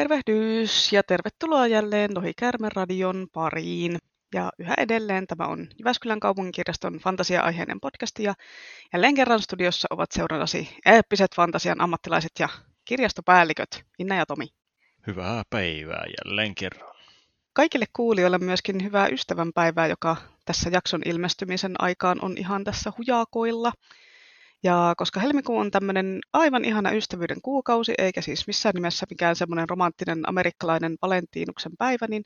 Tervehdys ja tervetuloa jälleen Lohikärmen radion pariin. Ja yhä edelleen tämä on Jyväskylän kaupunginkirjaston fantasia-aiheinen podcast ja jälleen kerran studiossa ovat seurannasi eeppiset fantasian ammattilaiset ja kirjastopäälliköt Minna ja Tomi. Hyvää päivää jälleen kerran. Kaikille kuulijoille myöskin hyvää ystävänpäivää, joka tässä jakson ilmestymisen aikaan on ihan tässä hujakoilla. Ja koska helmikuu on tämmöinen aivan ihana ystävyyden kuukausi, eikä siis missään nimessä mikään semmoinen romanttinen amerikkalainen Valentiinuksen päivä, niin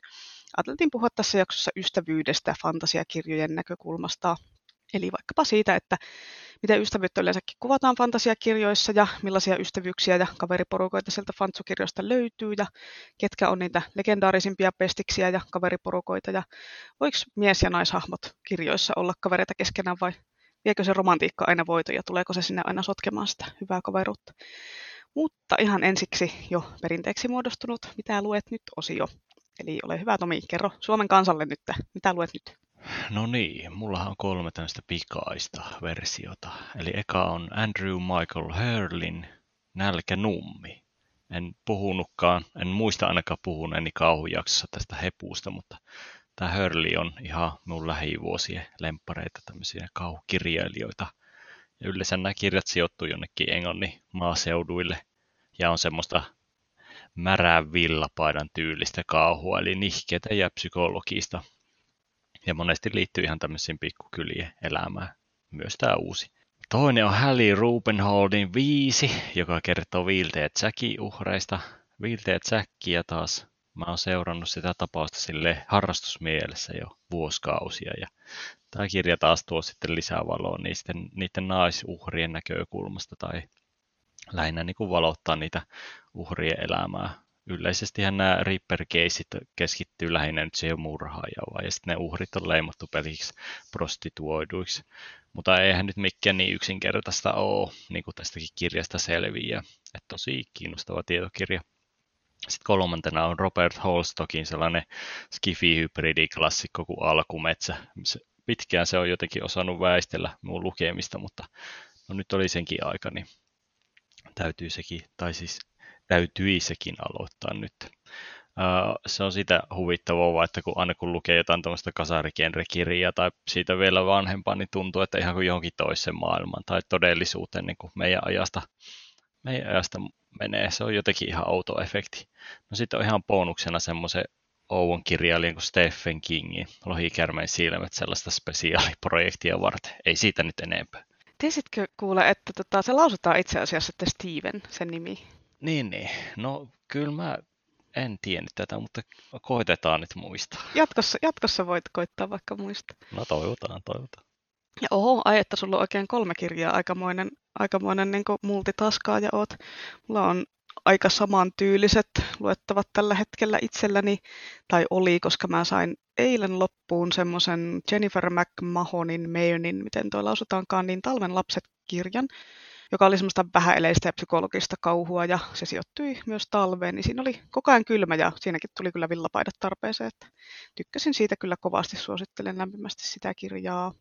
ajateltiin puhua tässä jaksossa ystävyydestä fantasiakirjojen näkökulmasta. Eli vaikkapa siitä, että miten ystävyyttä yleensäkin kuvataan fantasiakirjoissa ja millaisia ystävyyksiä ja kaveriporukoita sieltä fantsukirjoista löytyy ja ketkä on niitä legendaarisimpia pestiksiä ja kaveriporukoita ja voiko mies- ja naishahmot kirjoissa olla kavereita keskenään vai viekö se romantiikka aina voito ja tuleeko se sinne aina sotkemaan sitä hyvää kaveruutta. Mutta ihan ensiksi jo perinteeksi muodostunut Mitä luet nyt osio. Eli ole hyvä Tomi, kerro Suomen kansalle nyt, mitä luet nyt? No niin, mullahan on kolme tämmöistä pikaista versiota. Eli eka on Andrew Michael Hurlin Nälkänummi. En puhunutkaan, en muista ainakaan puhuneeni kauhujaksossa tästä hepuusta, mutta tämä Hurley on ihan mun lähivuosien lempareita tämmöisiä kauhukirjailijoita. Ja yleensä nämä kirjat sijoittuu jonnekin Englannin maaseuduille ja on semmoista märää villapaidan tyylistä kauhua, eli nihkeitä ja psykologista. Ja monesti liittyy ihan tämmöisiin pikkukylien elämään, myös tämä uusi. Toinen on Hallie Rubenholdin viisi, joka kertoo Vilteet Jackie uhreista. Vilteet Jackia taas mä oon seurannut sitä tapausta sille harrastusmielessä jo vuosikausia. Ja tämä kirja taas tuo sitten lisää valoa niiden, niiden naisuhrien näkökulmasta tai lähinnä niin kuin valottaa niitä uhrien elämää. Yleisestihän nämä Ripper-keisit keskittyy lähinnä nyt siihen murhaajaan, ja sitten ne uhrit on leimattu peliksi prostituoiduiksi. Mutta eihän nyt mikään niin yksinkertaista ole, niin kuin tästäkin kirjasta selviää. Että tosi kiinnostava tietokirja. Sitten kolmantena on Robert Holstockin sellainen skifi-hybridiklassikko kuin Alkumetsä. Pitkään se on jotenkin osannut väistellä mun lukemista, mutta no nyt oli senkin aika, niin täytyy sekin, tai siis täytyi sekin aloittaa nyt. Se on sitä huvittavaa, että kun aina kun lukee jotain tuommoista kasarigenrekirjaa tai siitä vielä vanhempaa, niin tuntuu, että ihan kuin johonkin toiseen maailmaan tai todellisuuteen niin kuin meidän ajasta, meidän ajasta menee. Se on jotenkin ihan outo efekti. No sitten on ihan bonuksena semmoisen Ouvon kirjailijan kuin Stephen Kingin Lohikärmeen silmät sellaista spesiaaliprojektia varten. Ei siitä nyt enempää. Tiesitkö kuule, että tota, se lausutaan itse asiassa, että Steven, sen nimi? Niin, niin. No kyllä mä en tiennyt tätä, mutta koitetaan nyt muistaa. Jatkossa, jatkossa voit koittaa vaikka muistaa. No toivotaan, toivotaan. Ja oho, ai että sulla on oikein kolme kirjaa, aikamoinen, aikamoinen niin multitaskaaja oot. Mulla on aika samantyyliset luettavat tällä hetkellä itselläni, tai oli, koska mä sain eilen loppuun semmoisen Jennifer McMahonin, Mayonin, miten toi lausutaankaan, niin Talven lapset kirjan, joka oli semmoista vähäeleistä ja psykologista kauhua, ja se sijoittui myös talveen, niin siinä oli koko ajan kylmä, ja siinäkin tuli kyllä villapaidat tarpeeseen, että tykkäsin siitä kyllä kovasti, suosittelen lämpimästi sitä kirjaa.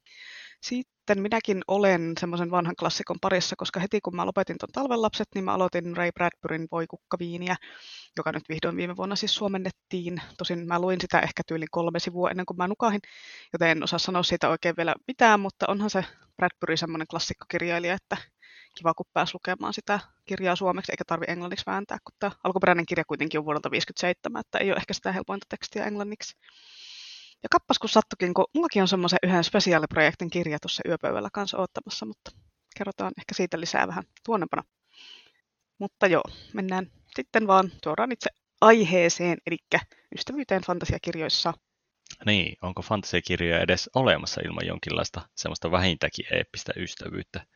Sitten minäkin olen semmoisen vanhan klassikon parissa, koska heti kun mä lopetin tuon talvenlapset, niin mä aloitin Ray Bradburyn Voikukkaviiniä, joka nyt vihdoin viime vuonna siis suomennettiin. Tosin mä luin sitä ehkä tyyli kolme sivua ennen kuin mä nukahin, joten en osaa sanoa siitä oikein vielä mitään, mutta onhan se Bradbury semmoinen klassikkokirjailija, että kiva kun pääsi lukemaan sitä kirjaa suomeksi, eikä tarvi englanniksi vääntää, kun tämä alkuperäinen kirja kuitenkin on vuodelta 57, että ei ole ehkä sitä helpointa tekstiä englanniksi. Ja kappas kun sattukin, kun mullakin on semmoisen yhden spesiaaliprojektin kirja tuossa yöpöydällä kanssa ottamassa, mutta kerrotaan ehkä siitä lisää vähän tuonnepana. Mutta joo, mennään sitten vaan suoraan itse aiheeseen, eli ystävyyteen fantasiakirjoissa. Niin, onko fantasiakirjoja edes olemassa ilman jonkinlaista semmoista vähintäkin eeppistä ystävyyttä?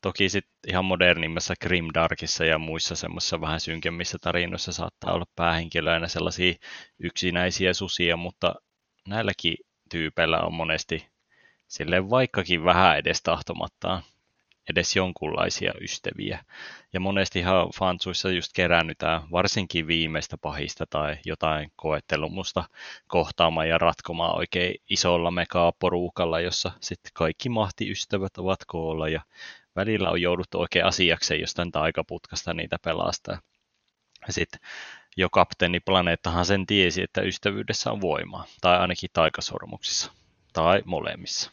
Toki sitten ihan modernimmassa Grimdarkissa ja muissa semmoisissa vähän synkemmissä tarinoissa saattaa olla päähenkilöinä sellaisia yksinäisiä susia, mutta näilläkin tyypeillä on monesti sille vaikkakin vähän edes tahtomattaan edes jonkunlaisia ystäviä. Ja monestihan fansuissa just kerännytään varsinkin viimeistä pahista tai jotain koettelumusta kohtaamaan ja ratkomaan oikein isolla mekaa porukalla, jossa sitten kaikki mahtiystävät ovat koolla ja välillä on jouduttu oikein asiakseen jostain taikaputkasta niitä pelastaa. Sitten jo kapteeni Planeettahan sen tiesi, että ystävyydessä on voimaa, tai ainakin taikasormuksissa, tai molemmissa.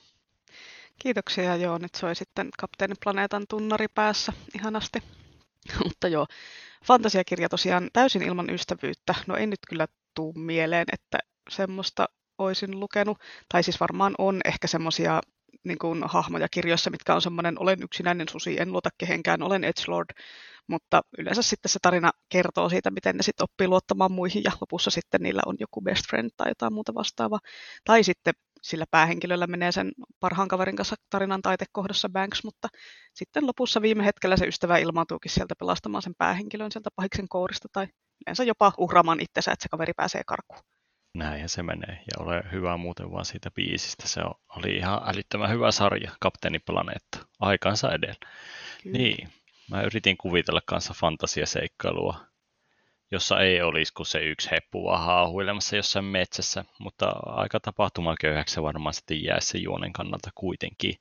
Kiitoksia, joo, nyt soi sitten kapteeni Planeetan tunnari päässä ihanasti. Mutta joo, fantasiakirja tosiaan täysin ilman ystävyyttä. No ei nyt kyllä tuu mieleen, että semmoista olisin lukenut. Tai siis varmaan on ehkä semmoisia niin kuin, hahmoja kirjoissa, mitkä on semmoinen, olen yksinäinen susi, en luota kehenkään, olen Edgelord. Mutta yleensä sitten se tarina kertoo siitä, miten ne sitten oppii luottamaan muihin ja lopussa sitten niillä on joku best friend tai jotain muuta vastaavaa. Tai sitten sillä päähenkilöllä menee sen parhaan kaverin kanssa tarinan taitekohdassa Banks, mutta sitten lopussa viime hetkellä se ystävä ilmaantuukin sieltä pelastamaan sen päähenkilön sieltä pahiksen kourista tai yleensä jopa uhraamaan itsensä, että se kaveri pääsee karkuun. Näin se menee. Ja ole hyvä muuten vaan siitä biisistä. Se oli ihan älyttömän hyvä sarja, Kapteeni Planeetta, aikansa edellä. Kyllä. Niin, mä yritin kuvitella kanssa fantasiaseikkailua, jossa ei olisi kuin se yksi heppu vaan haahuilemassa jossain metsässä, mutta aika tapahtumaköyhäksi se varmaan sitten jää se juonen kannalta kuitenkin.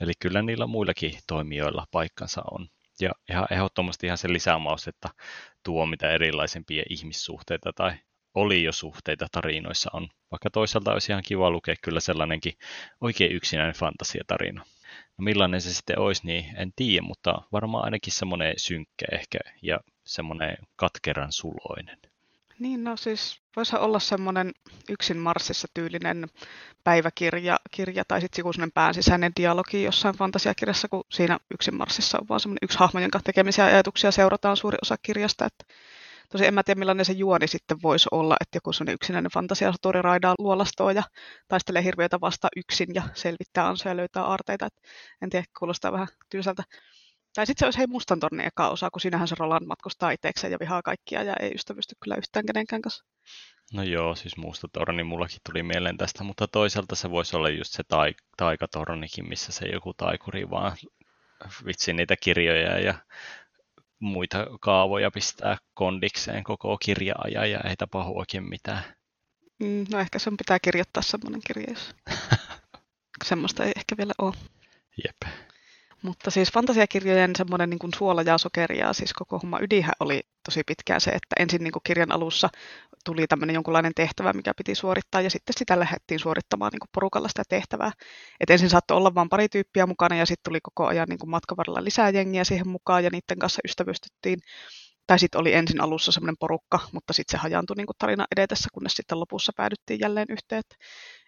Eli kyllä niillä muillakin toimijoilla paikkansa on. Ja ihan ehdottomasti ihan lisämaus, että tuo mitä erilaisempia ihmissuhteita tai oli jo suhteita tarinoissa on. Vaikka toisaalta olisi ihan kiva lukea kyllä sellainenkin oikein yksinäinen fantasiatarina. No millainen se sitten olisi, niin en tiedä, mutta varmaan ainakin semmoinen synkkä ehkä ja semmoinen katkeran suloinen. Niin, no siis voisi olla semmoinen yksin Marsissa tyylinen päiväkirja kirja, tai sitten joku semmoinen päänsisäinen dialogi jossain fantasiakirjassa, kun siinä yksin Marsissa on vaan semmoinen yksi hahmo, jonka tekemisiä ajatuksia seurataan suuri osa kirjasta. Että Tosi en mä tiedä, millainen se juoni sitten voisi olla, että joku sellainen yksinäinen fantasiasoturi raidaa luolastoa ja taistelee hirviöitä vasta yksin ja selvittää ansoja ja löytää aarteita. Et en tiedä, kuulostaa vähän tylsältä. Tai sitten se olisi hei Mustan torni eka osa, kun siinähän se Roland matkustaa itsekseen ja vihaa kaikkia ja ei ystävysty kyllä yhtään kenenkään kanssa. No joo, siis Musta torni mullakin tuli mieleen tästä, mutta toisaalta se voisi olla just se tai, taikatornikin, missä se joku taikuri vaan vitsi niitä kirjoja ja muita kaavoja pistää kondikseen koko kirjaa ja ei tapahdu oikein mitään. Mm, no ehkä sen pitää kirjoittaa semmoinen kirja, jos semmoista ei ehkä vielä ole. Jep. Mutta siis fantasiakirjojen semmoinen niin suola ja sokeri ja siis koko homma ydinhän oli tosi pitkään se, että ensin niin kuin kirjan alussa tuli tämmöinen jonkunlainen tehtävä, mikä piti suorittaa, ja sitten sitä lähdettiin suorittamaan niin kuin porukalla sitä tehtävää. Et ensin saattoi olla vain pari tyyppiä mukana, ja sitten tuli koko ajan niin kuin matkan varrella lisää jengiä siihen mukaan, ja niiden kanssa ystävystyttiin. Tai sitten oli ensin alussa semmoinen porukka, mutta sitten se hajaantui niin kuin tarina edetessä, kunnes sitten lopussa päädyttiin jälleen yhteen.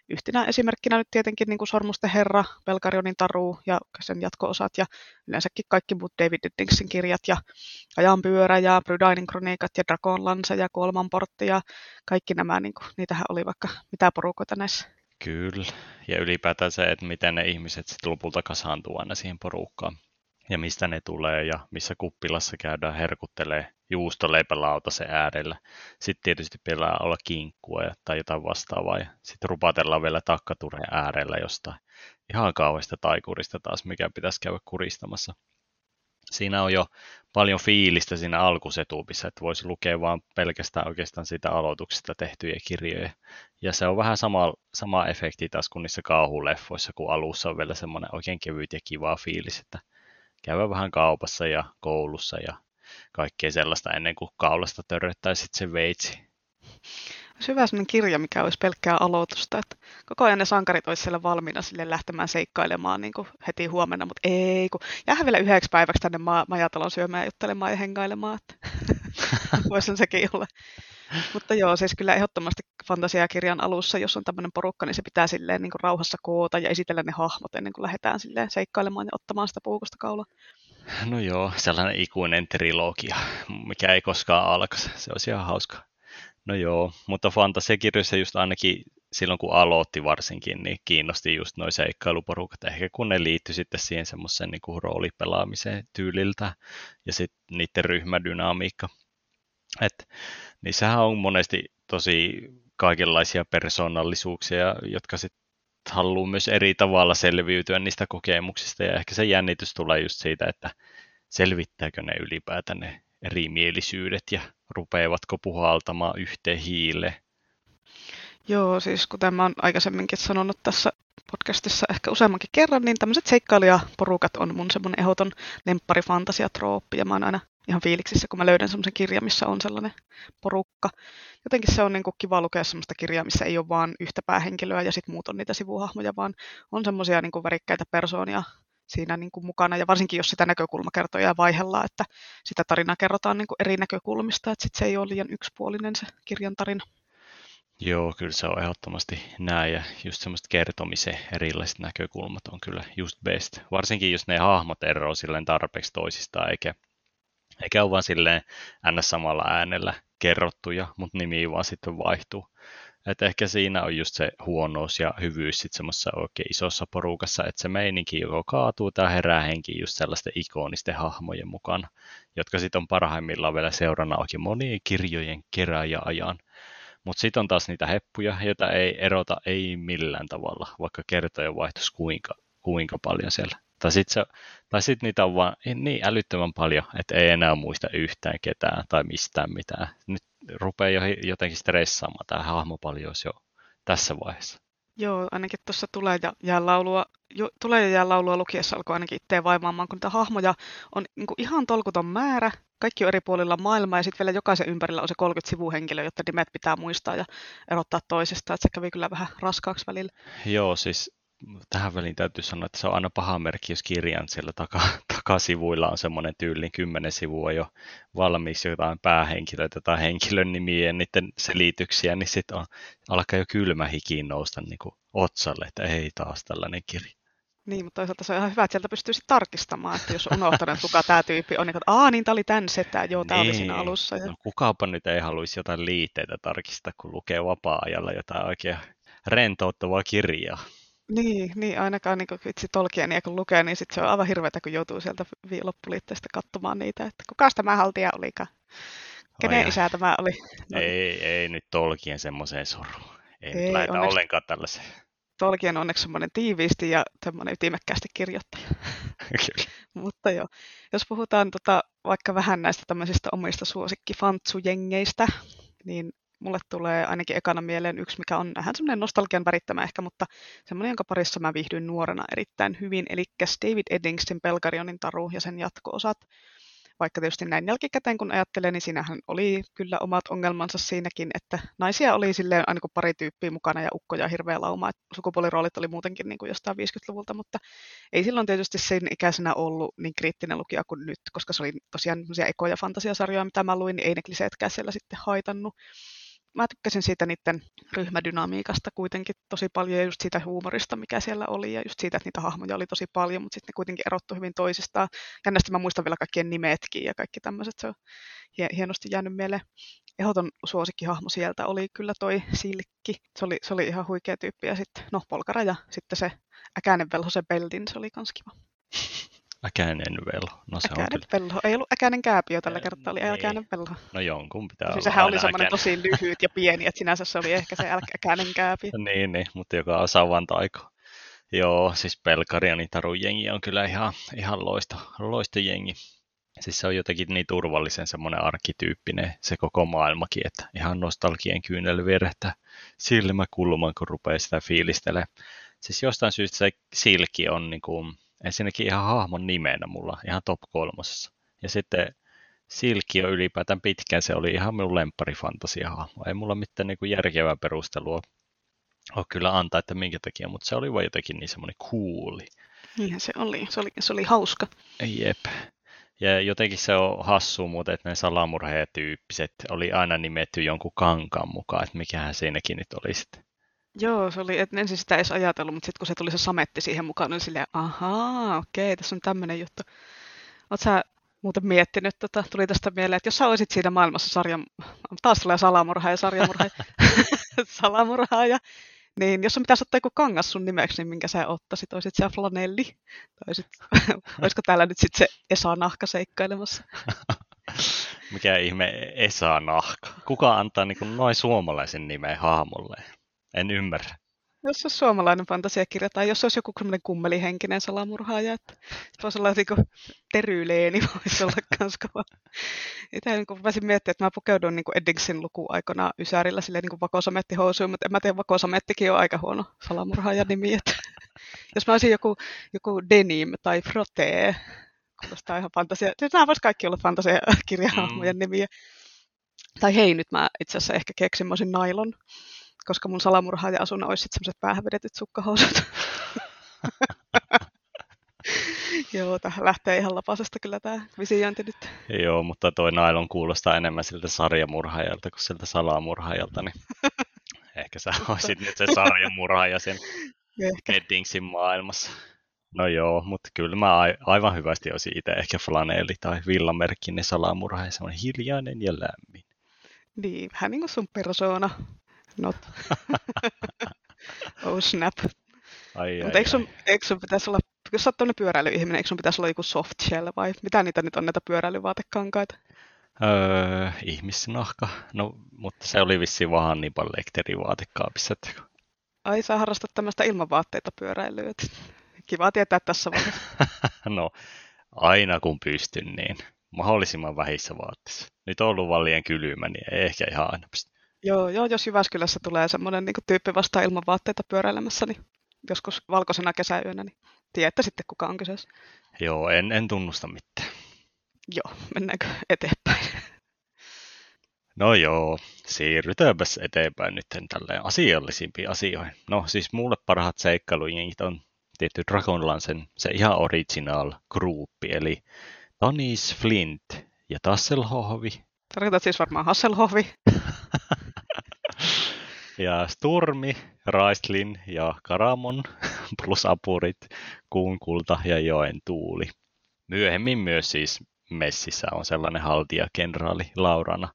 Yhtenä esimerkkinä nyt tietenkin niin kuin Sormusten herra, Belgarionin taru ja sen jatko-osat ja yleensäkin kaikki muut David Diddingsin kirjat ja Ajan pyörä ja Brydainin kroniikat ja Dragonlance ja Kuolemanportti ja kaikki nämä, niin kuin, niitähän oli vaikka mitä porukoita näissä. Kyllä, ja ylipäätään se, että miten ne ihmiset sitten lopulta kasaantuu aina siihen porukkaan ja mistä ne tulee ja missä kuppilassa käydään herkuttelee juustoleipälauta äärellä. Sitten tietysti pitää olla kinkkua tai jotain vastaavaa ja sitten rupatellaan vielä takkatureen äärellä jostain ihan kauheasta taikurista taas, mikä pitäisi käydä kuristamassa. Siinä on jo paljon fiilistä siinä alkusetupissa, että voisi lukea vaan pelkästään oikeastaan sitä aloituksesta tehtyjä kirjoja. Ja se on vähän sama, sama efekti taas kuin niissä kauhuleffoissa, kun alussa on vielä semmoinen oikein kevyt ja kiva fiilis, että käydä vähän kaupassa ja koulussa ja kaikkea sellaista ennen kuin kaulasta törröttää sitten se veitsi. Olisi hyvä sellainen kirja, mikä olisi pelkkää aloitusta. Että koko ajan ne sankarit olisi siellä valmiina sille lähtemään seikkailemaan niin kuin heti huomenna, mutta ei, kun jäähän vielä yhdeksi päiväksi tänne ma- majatalon syömään, juttelemaan ja hengailemaan. Että voisi sekin olla. Mutta joo, siis kyllä ehdottomasti fantasiakirjan alussa, jos on tämmöinen porukka, niin se pitää silleen niin kuin rauhassa koota ja esitellä ne hahmot ennen kuin lähdetään silleen seikkailemaan ja ottamaan sitä puukosta kaulaa. No joo, sellainen ikuinen trilogia, mikä ei koskaan alkaisi. Se olisi ihan hauska. No joo, mutta fantasiakirjoissa just ainakin silloin kun aloitti varsinkin, niin kiinnosti just noin seikkailuporukat, ehkä kun ne liittyi sitten siihen semmoisen niin kuin roolipelaamiseen tyyliltä ja sitten niiden ryhmädynamiikka. Et, niissähän on monesti tosi kaikenlaisia persoonallisuuksia, jotka sitten haluaa myös eri tavalla selviytyä niistä kokemuksista ja ehkä se jännitys tulee just siitä, että selvittääkö ne ylipäätään ne erimielisyydet ja rupeavatko puhaltamaan yhteen hiile. Joo, siis kuten mä oon aikaisemminkin sanonut tässä podcastissa ehkä useammankin kerran, niin tämmöiset seikkailijaporukat on mun semmoinen ehdoton lemppari fantasiatrooppi, ja mä oon aina ihan fiiliksissä, kun mä löydän semmoisen kirjan, missä on sellainen porukka. Jotenkin se on niin kuin kiva lukea semmoista kirjaa, missä ei ole vaan yhtä päähenkilöä ja sitten muut on niitä sivuhahmoja, vaan on semmoisia niin värikkäitä persoonia siinä niin kuin mukana, ja varsinkin jos sitä näkökulmakertoja vaihella, että sitä tarinaa kerrotaan niin kuin eri näkökulmista, että sit se ei ole liian yksipuolinen se kirjan tarina. Joo, kyllä se on ehdottomasti näin ja just semmoista kertomisen erilaiset näkökulmat on kyllä just best. Varsinkin jos ne hahmot eroavat silleen tarpeeksi toisistaan eikä, eikä ole vaan silleen ns. samalla äänellä kerrottuja, mutta nimi vaan sitten vaihtuu. Et ehkä siinä on just se huonous ja hyvyys sitten semmoisessa oikein isossa porukassa, että se meininki joko kaatuu tai herää henki just sellaisten ikonisten hahmojen mukana, jotka sitten on parhaimmillaan vielä seurana oikein monien kirjojen kerääjä ajan. Mutta sitten on taas niitä heppuja, joita ei erota ei millään tavalla, vaikka kertoja vaihtuisi kuinka, kuinka paljon siellä. Tai sitten sit niitä on vaan niin älyttömän paljon, että ei enää muista yhtään ketään tai mistään mitään. Nyt rupeaa jo jotenkin stressaamaan tämä paljon jo tässä vaiheessa. Joo, ainakin tuossa tulee ja jää laulua, jo, tulee ja jää laulua lukiessa alkoi ainakin itseä vaivaamaan, kun niitä hahmoja on niin ihan tolkuton määrä, kaikki on eri puolilla maailmaa ja sitten vielä jokaisen ympärillä on se 30 sivuhenkilöä, jotta nimet pitää muistaa ja erottaa toisistaan, että se kävi kyllä vähän raskaaksi välillä. Joo, siis tähän väliin täytyy sanoa, että se on aina paha merkki, jos kirjan siellä taka, takasivuilla on semmoinen tyylin kymmenen sivua jo valmiiksi jotain päähenkilöitä tai henkilön nimiä ja niiden selityksiä, niin sitten on, alkaa jo kylmä hikiin nousta niin kuin otsalle, että ei taas tällainen kirja. Niin, mutta toisaalta se on ihan hyvä, että sieltä pystyy sitten tarkistamaan, että jos unohtanut, että kuka tämä tyyppi on, niin että aah, niin tämä oli tämän setä, joo, tämä niin. oli siinä niin. alussa. Ja... No, kukaapa nyt ei haluaisi jotain liitteitä tarkistaa, kun lukee vapaa-ajalla jotain oikein rentouttavaa kirjaa. Niin, niin ainakaan niin vitsi Tolkienia kun lukee, niin sit se on aivan hirveätä, kun joutuu sieltä loppuliitteestä katsomaan niitä, että kuka tämä haltija olikaan. Kenen isä tämä oli? No, ei, ei nyt Tolkien semmoiseen soru. Ei, ei laita onneksi, ollenkaan tällaiseen. Tolkien on onneksi semmoinen tiiviisti ja semmoinen ytimekkäästi kirjoittaja. Mutta joo, jos puhutaan tota, vaikka vähän näistä tämmöisistä omista suosikkifantsujengeistä, niin mulle tulee ainakin ekana mieleen yksi, mikä on vähän semmoinen nostalgian värittämä ehkä, mutta semmoinen, jonka parissa mä viihdyin nuorena erittäin hyvin, eli David Eddingsin Pelkarionin taru ja sen jatko-osat. Vaikka tietysti näin jälkikäteen kun ajattelee, niin siinähän oli kyllä omat ongelmansa siinäkin, että naisia oli silleen aina kuin pari tyyppiä mukana ja ukkoja hirveä lauma. Että sukupuoliroolit oli muutenkin niin kuin jostain 50-luvulta, mutta ei silloin tietysti siinä ikäisenä ollut niin kriittinen lukija kuin nyt, koska se oli tosiaan ekoja fantasiasarjoja, mitä mä luin, niin ei ne kliseetkään siellä sitten haitannut mä tykkäsin siitä niiden ryhmädynamiikasta kuitenkin tosi paljon ja just siitä huumorista, mikä siellä oli ja just siitä, että niitä hahmoja oli tosi paljon, mutta sitten ne kuitenkin erottu hyvin toisistaan. Jännästi mä muistan vielä kaikkien nimetkin ja kaikki tämmöiset, se on hienosti jäänyt mieleen. Ehdoton suosikkihahmo sieltä oli kyllä toi Silkki. Se oli, se oli ihan huikea tyyppi ja sitten no Polkara ja sitten se äkäinen velho, se Beldin, se oli kans kiva. Äkäinen velho. No se äkäinen on kyllä. velho. Ei ollut äkäinen kääpiö tällä kertaa, oli niin. äkäinen velho. No jonkun pitää siis olla Sehän oli semmoinen tosi lyhyt ja pieni, että sinänsä se oli ehkä se äkäinen kääpiö. niin, niin, mutta joka osaa vaan taiko. Joo, siis Pelkarianin tarujengi on kyllä ihan, ihan loista, loista jengi. Siis se on jotenkin niin turvallisen semmoinen arkkityyppinen se koko maailmakin, että ihan nostalgien kyynel vierehtää silmäkulman, kun rupeaa sitä fiilistelemään. Siis jostain syystä se silki on niin kuin, ensinnäkin ihan hahmon nimenä mulla, ihan top kolmosessa. Ja sitten Silkki on ylipäätään pitkään, se oli ihan minun lemppari fantasiahahmo. Ei mulla mitään niin kuin järkevää perustelua ole kyllä antaa, että minkä takia, mutta se oli vain jotenkin niin semmoinen kuuli. Niinhän se oli. Se oli, se oli hauska. Jep. Ja jotenkin se on hassu muuten, että ne salamurheetyyppiset oli aina nimetty jonkun kankaan mukaan, että mikähän siinäkin nyt oli sitten. Joo, se oli, että ensin sitä edes ajatellut, mutta sitten kun se tuli se sametti siihen mukaan, niin silleen, ahaa, okei, tässä on tämmöinen juttu. Oletko sä muuten miettinyt, tota, tuli tästä mieleen, että jos sä olisit siinä maailmassa sarjan, taas tulee salamurha ja sarjamurha, salamurhaaja, niin jos on pitäisi ottaa joku kangas sun nimeksi, niin minkä sä ottaisit? Oisit sä flanelli? Tai olisit, olisiko täällä nyt sitten se Esa-nahka seikkailemassa? Mikä ihme Esa-nahka? Kuka antaa niin noin suomalaisen nimen hahmolle? En ymmärrä. Jos olisi suomalainen fantasiakirja tai jos olisi joku semmoinen kummelihenkinen salamurhaaja, että se voisi olla niin teryyleeni, voisi olla kans kova. Itse niin pääsin miettimään, että mä pukeudun niin Eddingsin lukuaikana Ysärillä silleen niin vakosametti housuun, mutta en mä tiedä, vakosamettikin on aika huono salamurhaajan nimi. Että jos mä olisin joku, joku denim tai frotte, Kuulostaa ihan fantasia. Siis nämä voisi kaikki olla fantasiakirjahahmojen mm. nimiä. Tai hei, nyt mä itse asiassa ehkä keksin, mä olisin nailon, koska mun salamurhaaja asuna olisi sitten semmoiset päähän vedetyt sukkahousut. Joo, tähän lähtee ihan lapasesta kyllä tämä visiointi nyt. Joo, mutta toi nailon kuulostaa enemmän siltä sarjamurhaajalta kuin siltä salamurhaajalta, niin ehkä sä olisit nyt se sarjamurhaaja sen Eddingsin maailmassa. No joo, mutta kyllä mä aivan hyvästi olisin itse ehkä flanelli tai villamerkkinen salamurhaaja, se on hiljainen ja lämmin. Niin, vähän niin kuin sun persona. Not. oh snap. Ai, Mutta eikö, sun, eikö sun pitäisi olla, jos sä oot pyöräilyihminen, eikö sun pitäisi olla joku soft shell vai mitä niitä nyt on näitä pyöräilyvaatekankaita? Öö, ihmisnahka. No, mutta se oli vissiin vaan Hannibal Lecterin vaatekaapissa. Että... Ai, sä harrastat tämmöistä ilmavaatteita pyöräilyä. Kiva tietää tässä vaiheessa. no, aina kun pystyn, niin mahdollisimman vähissä vaatteissa. Nyt on ollut vaan liian kylmä, niin ei ehkä ihan aina pysty. Joo, joo, jos Jyväskylässä tulee semmoinen niin tyyppi vastaan ilman vaatteita pyöräilemässä, niin joskus valkoisena kesäyönä, niin tiedätte sitten kuka on kyseessä. Joo, en, en tunnusta mitään. Joo, mennäänkö eteenpäin? No joo, siirrytäänpäs eteenpäin nyt tälleen asiallisimpiin asioihin. No siis mulle parhaat seikkailujengit on tietty Dragonlansen se ihan original gruppi, eli Tanis Flint ja Tasselhohvi. Tarkoitat siis varmaan Hasselhohvi. Ja Sturmi, Raistlin ja Karamon plus apurit, Kuun kulta ja Joen tuuli. Myöhemmin myös siis messissä on sellainen haltija kenraali Laurana.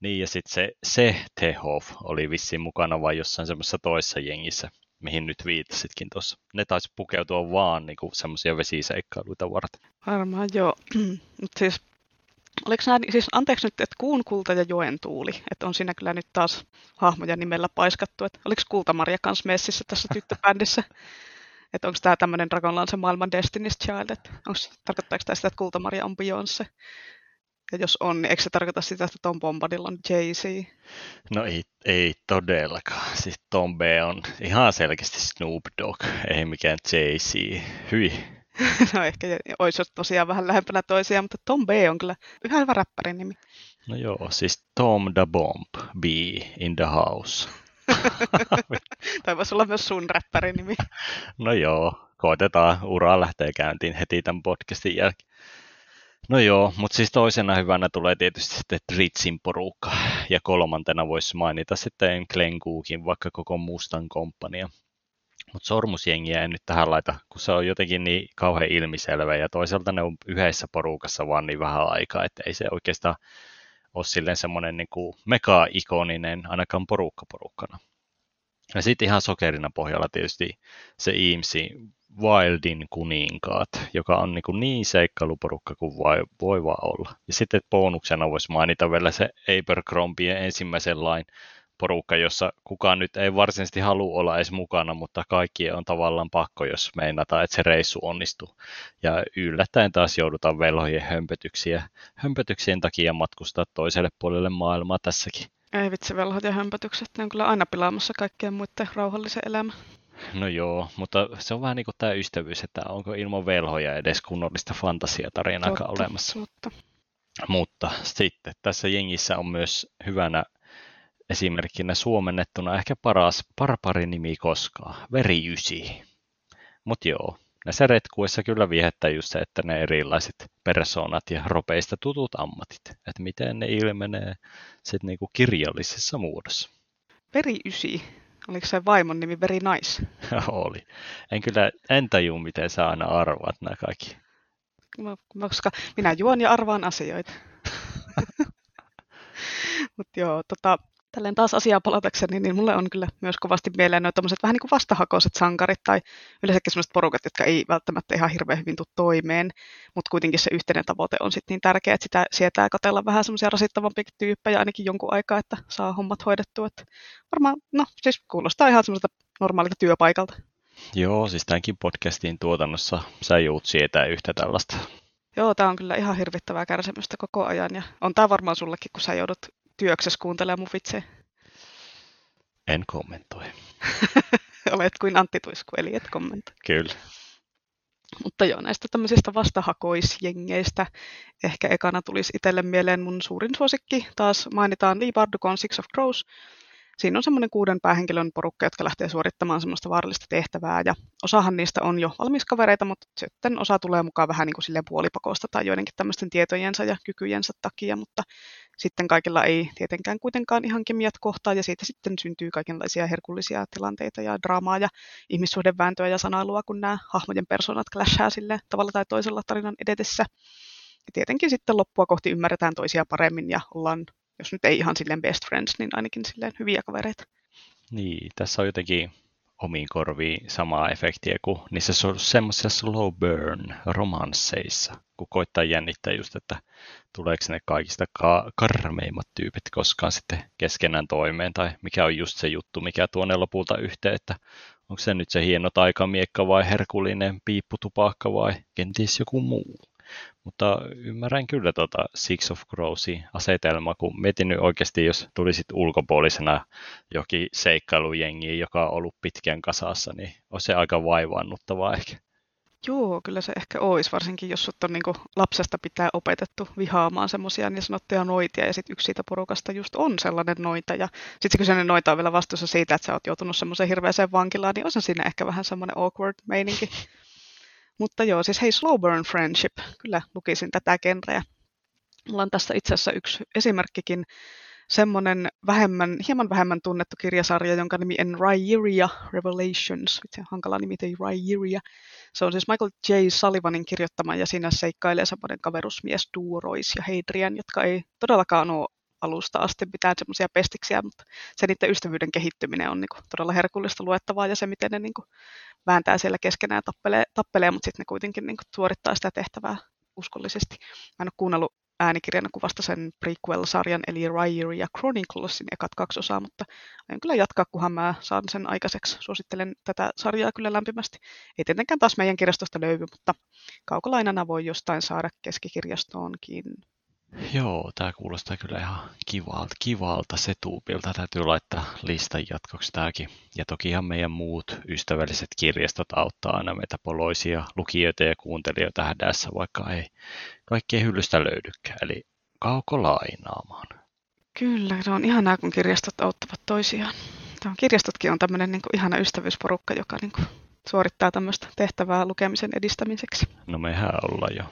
Niin ja sitten se, se Tehov oli vissiin mukana vain jossain semmoisessa toisessa jengissä, mihin nyt viittasitkin tuossa. Ne taisi pukeutua vaan niinku semmoisia vesiseikkailuita varten. Varmaan joo. Mutta siis Oliko nämä, siis anteeksi nyt, että kuun kulta ja joen tuuli, että on siinä kyllä nyt taas hahmoja nimellä paiskattu, että oliko Kultamaria kanssa messissä tässä tyttöbändissä? että onko tämä tämmöinen Dragonlance maailman Destiny's Child, että onks, tarkoittaako tämä sitä, että Kultamaria on Beyoncé? Ja jos on, niin eikö se tarkoita sitä, että Tom Bombadilla on Jay-Z? No ei, ei todellakaan. Siis Tom B on ihan selkeästi Snoop Dogg, ei mikään Jay-Z. Hyi. no ehkä olisi tosiaan vähän lähempänä toisiaan, mutta Tom B on kyllä yhä hyvä räppärin nimi. No joo, siis Tom the Bomb, B in the house. tai voisi olla myös sun räppärin nimi. no joo, koitetaan. Ura lähtee käyntiin heti tämän podcastin jälkeen. No joo, mutta siis toisena hyvänä tulee tietysti sitten Tritsin porukka. Ja kolmantena voisi mainita sitten Glenn Cookin, vaikka koko Mustan komppania. Mutta sormusjengiä en nyt tähän laita, kun se on jotenkin niin kauhean ilmiselvä ja toisaalta ne on yhdessä porukassa vaan niin vähän aikaa, että ei se oikeastaan ole silleen semmoinen niin mega-ikoninen ainakaan porukka porukkana. Ja sitten ihan sokerina pohjalla tietysti se Eamsi Wildin kuninkaat, joka on niin, niin seikkailuporukka kuin voi, voi vaan olla. Ja sitten bonuksena voisi mainita vielä se Abercrombien ensimmäisen lain porukka, jossa kukaan nyt ei varsinaisesti halua olla edes mukana, mutta kaikki on tavallaan pakko, jos meinataan, että se reissu onnistuu. Ja yllättäen taas joudutaan velhojen hömpötyksiä, hömpötyksien takia matkustaa toiselle puolelle maailmaa tässäkin. Ei vitsi, velhot ja hömpötykset, ne on kyllä aina pilaamassa kaikkien muiden rauhallisen elämän. No joo, mutta se on vähän niin kuin tämä ystävyys, että onko ilman velhoja edes kunnollista fantasiatarinaa olemassa. Totta. Mutta sitten tässä jengissä on myös hyvänä esimerkkinä suomennettuna ehkä paras barbarinimi koskaan, Veriysi. Mutta joo, näissä retkuissa kyllä viehättää just se, että ne erilaiset persoonat ja ropeista tutut ammatit, että miten ne ilmenee sitten niinku kirjallisessa muodossa. Veriysi, oliko se vaimon nimi Very Nice? Oli. En kyllä, en taju miten sä aina arvaat nämä kaikki. Koska minä juon ja arvaan asioita. Mutta joo, tota, tälleen taas asiaa palatakseni, niin mulle on kyllä myös kovasti mieleen noita tämmöiset vähän niin kuin vastahakoiset sankarit tai yleensäkin sellaiset porukat, jotka ei välttämättä ihan hirveän hyvin tule toimeen, mutta kuitenkin se yhteinen tavoite on sitten niin tärkeä, että sitä sietää katella vähän semmoisia rasittavampia tyyppejä ainakin jonkun aikaa, että saa hommat hoidettua. Että varmaan, no siis kuulostaa ihan semmoiselta normaalilta työpaikalta. Joo, siis tämänkin podcastin tuotannossa sä joudut sietää yhtä tällaista Joo, tämä on kyllä ihan hirvittävää kärsimystä koko ajan ja on tämä varmaan sullekin, kun sä joudut työksessä kuuntelee mun vitsejä? En kommentoi. Olet kuin Antti Tuisku, eli et kommentoi. Kyllä. Mutta joo, näistä tämmöisistä vastahakoisjengeistä ehkä ekana tulisi itselle mieleen mun suurin suosikki. Taas mainitaan Lee Bardukon Six of Crows, siinä on semmoinen kuuden päähenkilön porukka, jotka lähtee suorittamaan semmoista vaarallista tehtävää. Ja osahan niistä on jo valmiskavereita, mutta sitten osa tulee mukaan vähän niin kuin silleen puolipakosta tai joidenkin tämmöisten tietojensa ja kykyjensä takia, mutta sitten kaikilla ei tietenkään kuitenkaan ihan kemiat kohtaa ja siitä sitten syntyy kaikenlaisia herkullisia tilanteita ja draamaa ja ihmissuhdevääntöä ja sanailua, kun nämä hahmojen persoonat clashaa sille tavalla tai toisella tarinan edetessä. Ja tietenkin sitten loppua kohti ymmärretään toisia paremmin ja ollaan jos nyt ei ihan silleen best friends, niin ainakin silleen hyviä kavereita. Niin, tässä on jotenkin omiin korviin samaa efektiä kuin niissä semmoisissa slow burn romansseissa, kun koittaa jännittää just, että tuleeko ne kaikista ka- karmeimmat tyypit koskaan sitten keskenään toimeen, tai mikä on just se juttu, mikä tuo ne lopulta yhteen, että onko se nyt se hieno taikamiekka vai herkullinen piipputupakka vai kenties joku muu. Mutta ymmärrän kyllä tuota Six of Crowsin asetelma, kun mietin nyt oikeasti, jos tulisit ulkopuolisena jokin seikkailujengi, joka on ollut pitkän kasassa, niin on se aika vaivaannuttavaa ehkä. Joo, kyllä se ehkä olisi, varsinkin jos sut on niin lapsesta pitää opetettu vihaamaan semmoisia niin sanottuja noitia, ja sitten yksi siitä porukasta just on sellainen noita, ja sitten se kyseinen noita on vielä vastuussa siitä, että sä oot joutunut semmoiseen hirveäseen vankilaan, niin on siinä ehkä vähän semmoinen awkward meininki. Mutta joo, siis hei, Slow Burn Friendship, kyllä lukisin tätä genreä. Mulla on tässä itse asiassa yksi esimerkkikin, semmoinen vähemmän, hieman vähemmän tunnettu kirjasarja, jonka nimi on Rairia Revelations. Itse hankala nimi ei Rairia. Se on siis Michael J. Sullivanin kirjoittama ja siinä seikkailee semmoinen kaverusmies Durois ja Hadrian, jotka ei todellakaan ole alusta asti mitään semmoisia pestiksiä, mutta se niiden ystävyyden kehittyminen on niin kuin todella herkullista luettavaa ja se, miten ne niin kuin vääntää siellä keskenään tappelee, tappelee mutta sitten ne kuitenkin niin kuin suorittaa sitä tehtävää uskollisesti. Mä en ole kuunnellut äänikirjana kuvasta sen prequel-sarjan, eli Ryder ja Chroniclesin ekat kaksi osaa, mutta aion kyllä jatkaa, kunhan mä saan sen aikaiseksi. Suosittelen tätä sarjaa kyllä lämpimästi. Ei tietenkään taas meidän kirjastosta löydy, mutta kaukolainana voi jostain saada keskikirjastoonkin. Joo, tämä kuulostaa kyllä ihan kivalta, kivalta setuupilta. Täytyy laittaa listan jatkoksi tämäkin. Ja tokihan meidän muut ystävälliset kirjastot auttaa aina meitä poloisia lukijoita ja kuuntelijoita hädässä, vaikka ei kaikkea hyllystä löydykään. Eli kauko lainaamaan. Kyllä, se on ihanaa, kun kirjastot auttavat toisiaan. Tämä kirjastotkin on tämmöinen niin kuin, ihana ystävyysporukka, joka niin kuin, suorittaa tämmöistä tehtävää lukemisen edistämiseksi. No mehän ollaan jo.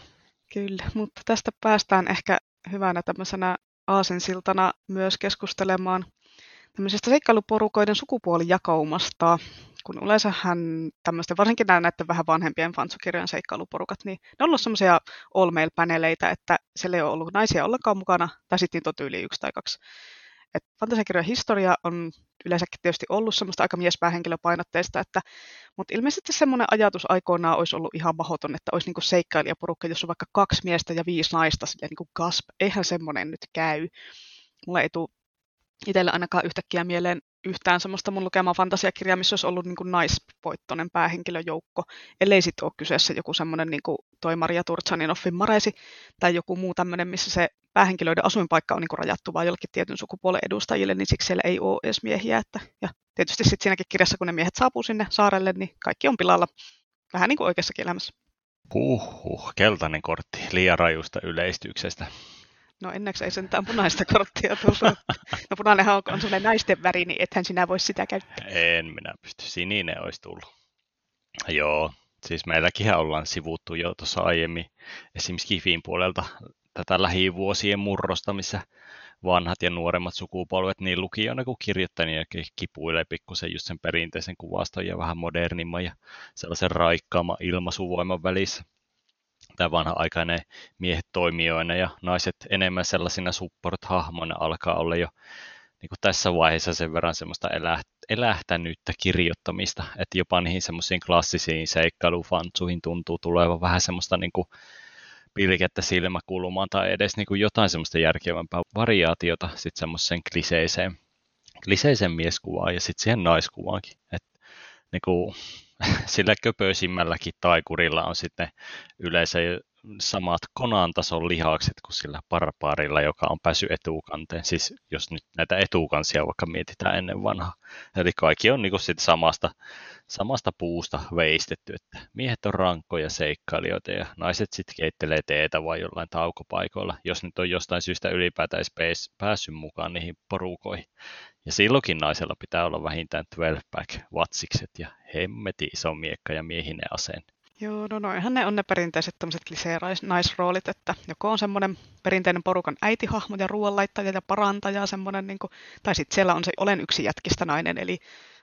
Kyllä, mutta tästä päästään ehkä hyvänä tämmöisenä aasinsiltana myös keskustelemaan tämmöisestä seikkailuporukoiden sukupuolijakaumasta, kun yleensähän tämmöisten, varsinkin nämä näiden vähän vanhempien fansukirjojen seikkailuporukat, niin ne on ollut semmoisia all paneleita että siellä ei ole ollut naisia ollenkaan mukana, tai sitten niitä on tyyli yksi tai kaksi et fantasiakirjojen historia on yleensäkin tietysti ollut semmoista aika miespäähenkilöpainotteista, että, mutta ilmeisesti semmoinen ajatus aikoinaan olisi ollut ihan mahdoton, että olisi niinku seikkailijaporukka, jos on vaikka kaksi miestä ja viisi naista, silleen niin kuin gasp, eihän semmoinen nyt käy. Mulla ei tule itsellä ainakaan yhtäkkiä mieleen yhtään semmoista mun lukemaa fantasiakirjaa, missä olisi ollut niin kuin naisvoittoinen päähenkilöjoukko, ellei sitten ole kyseessä joku semmoinen niin kuin toi Maria Turchaninoffin Maresi tai joku muu tämmöinen, missä se päähenkilöiden asuinpaikka on niin kuin rajattu vain jollekin tietyn sukupuolen edustajille, niin siksi siellä ei ole edes miehiä. Että, ja tietysti sitten siinäkin kirjassa, kun ne miehet saapuu sinne saarelle, niin kaikki on pilalla. Vähän niin kuin oikeassakin elämässä. Huhhuh, keltainen kortti liian rajusta yleistyksestä. No enneksi ei sentään punaista korttia tullut. No punainenhan on, on sellainen naisten väri, niin ethän sinä voi sitä käyttää. En minä pysty. Sininen olisi tullut. Joo, siis meilläkin ollaan sivuttu jo tuossa aiemmin esimerkiksi Kifin puolelta tätä lähivuosien murrosta, missä vanhat ja nuoremmat sukupolvet niin lukijoina kuin kirjoittajia kipuilee pikkusen just sen perinteisen kuvaston ja vähän modernimman ja sellaisen raikkaamman ilmaisuvoiman välissä. Tämä vanha-aikainen miehet toimijoina ja naiset enemmän sellaisina support-hahmoina alkaa olla jo niin kuin tässä vaiheessa sen verran semmoista elähtänyttä kirjoittamista, että jopa niihin semmoisiin klassisiin seikkailufansuihin tuntuu tulevan vähän semmoista niin kuin pilkettä silmäkulmaan tai edes niin kuin jotain semmoista järkevämpää variaatiota sitten semmoiseen kliseiseen, kliseiseen mieskuvaan ja sitten siihen naiskuvaankin. Et, niin kuin, sillä köpöisimmälläkin taikurilla on sitten yleensä samat konan tason lihakset kuin sillä barbaarilla, joka on päässyt etukanteen. Siis jos nyt näitä etukansia vaikka mietitään ennen vanhaa. Eli kaikki on niin sit samasta, samasta puusta veistetty, että miehet on rankkoja seikkailijoita ja naiset sitten keittelee teetä vai jollain taukopaikoilla, jos nyt on jostain syystä ylipäätään edes päässyt mukaan niihin porukoihin. Ja silloinkin naisella pitää olla vähintään 12-pack vatsikset ja hemmeti iso miekka ja miehinen aseen. Joo, no noihan ne on ne perinteiset tämmöiset naisroolit, että joko on semmoinen perinteinen porukan äitihahmo ja ruoanlaittaja ja parantaja, semmoinen, niin kuin, tai sitten siellä on se olen yksi jätkistä nainen, eli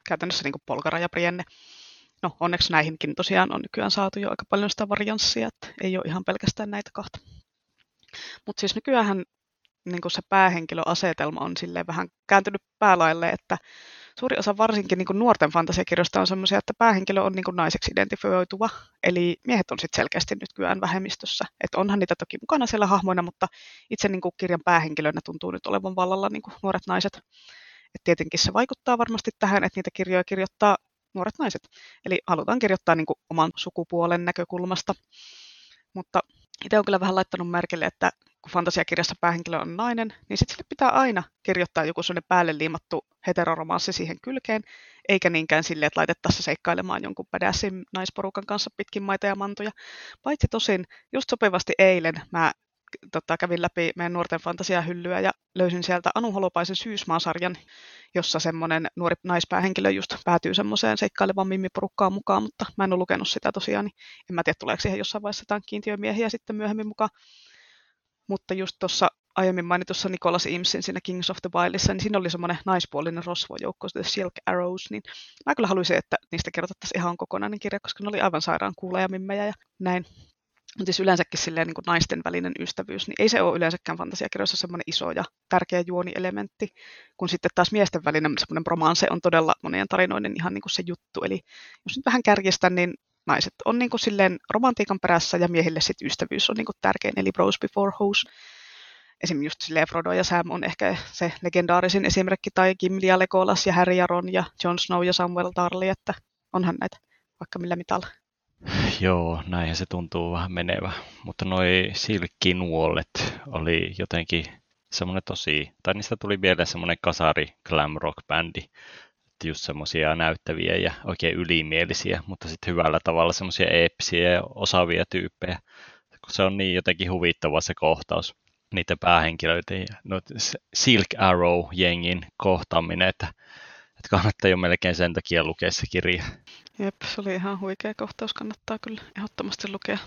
käytännössä niin polkara ja prienne. No onneksi näihinkin tosiaan on nykyään saatu jo aika paljon sitä varianssia, että ei ole ihan pelkästään näitä kahta. Mutta siis nykyään niin se päähenkilöasetelma on silleen vähän kääntynyt päälaille, että suuri osa varsinkin niin kuin nuorten fantasiakirjoista on sellaisia, että päähenkilö on niin kuin naiseksi identifioituva, eli miehet on sitten selkeästi nykyään vähemmistössä. Että onhan niitä toki mukana siellä hahmoina, mutta itse niin kuin kirjan päähenkilönä tuntuu nyt olevan vallalla niin kuin nuoret naiset. Et tietenkin se vaikuttaa varmasti tähän, että niitä kirjoja kirjoittaa nuoret naiset. Eli halutaan kirjoittaa niin kuin oman sukupuolen näkökulmasta. Mutta itse on kyllä vähän laittanut merkille, että kun fantasiakirjassa päähenkilö on nainen, niin sitten sille pitää aina kirjoittaa joku sellainen päälle liimattu heteroromanssi siihen kylkeen, eikä niinkään sille, että laitettaisiin seikkailemaan jonkun pädässin naisporukan kanssa pitkin maita ja mantuja. Paitsi tosin, just sopivasti eilen mä tota, kävin läpi meidän nuorten fantasiahyllyä ja löysin sieltä Anu Holopaisen Syysmaasarjan, jossa semmoinen nuori naispäähenkilö just päätyy semmoiseen seikkailevan mimmiporukkaan mukaan, mutta mä en ole lukenut sitä tosiaan, niin en mä tiedä tuleeko siihen jossain vaiheessa jotain kiintiömiehiä sitten myöhemmin mukaan. Mutta just tuossa aiemmin mainitussa Nicholas Imsin siinä Kings of the Wildissa, niin siinä oli semmoinen naispuolinen rosvojoukko, The Silk Arrows, niin mä kyllä haluaisin, että niistä kerrottaisiin ihan kokonainen kirja, koska ne oli aivan sairaan kuuleja mimmejä ja näin. Mutta siis yleensäkin silleen niin kuin naisten välinen ystävyys, niin ei se ole yleensäkään fantasiakirjoissa semmoinen iso ja tärkeä juonielementti, kun sitten taas miesten välinen semmoinen romanse on todella monien tarinoiden ihan niin kuin se juttu. Eli jos nyt vähän kärjestän, niin naiset on niin kuin silleen romantiikan perässä ja miehille sitten ystävyys on niin kuin tärkein, eli bros before hoes. Esimerkiksi just silleen Frodo ja Sam on ehkä se legendaarisin esimerkki, tai Gimli ja Legolas ja Harry ja Ron ja Jon Snow ja Samuel Tarly, että onhan näitä vaikka millä mitalla. Joo, näinhän se tuntuu vähän menevä. Mutta noi silkkinuolet oli jotenkin semmoinen tosi, tai niistä tuli vielä semmoinen kasari glam rock bändi. Just semmoisia näyttäviä ja oikein ylimielisiä, mutta sitten hyvällä tavalla semmoisia eeppisiä ja osaavia tyyppejä. Kun se on niin jotenkin huvittava se kohtaus niiden päähenkilöiden ja no, Silk Arrow-jengin kohtaaminen, että, että kannattaa jo melkein sen takia lukea se kirja. Jep, se oli ihan huikea kohtaus, kannattaa kyllä ehdottomasti lukea.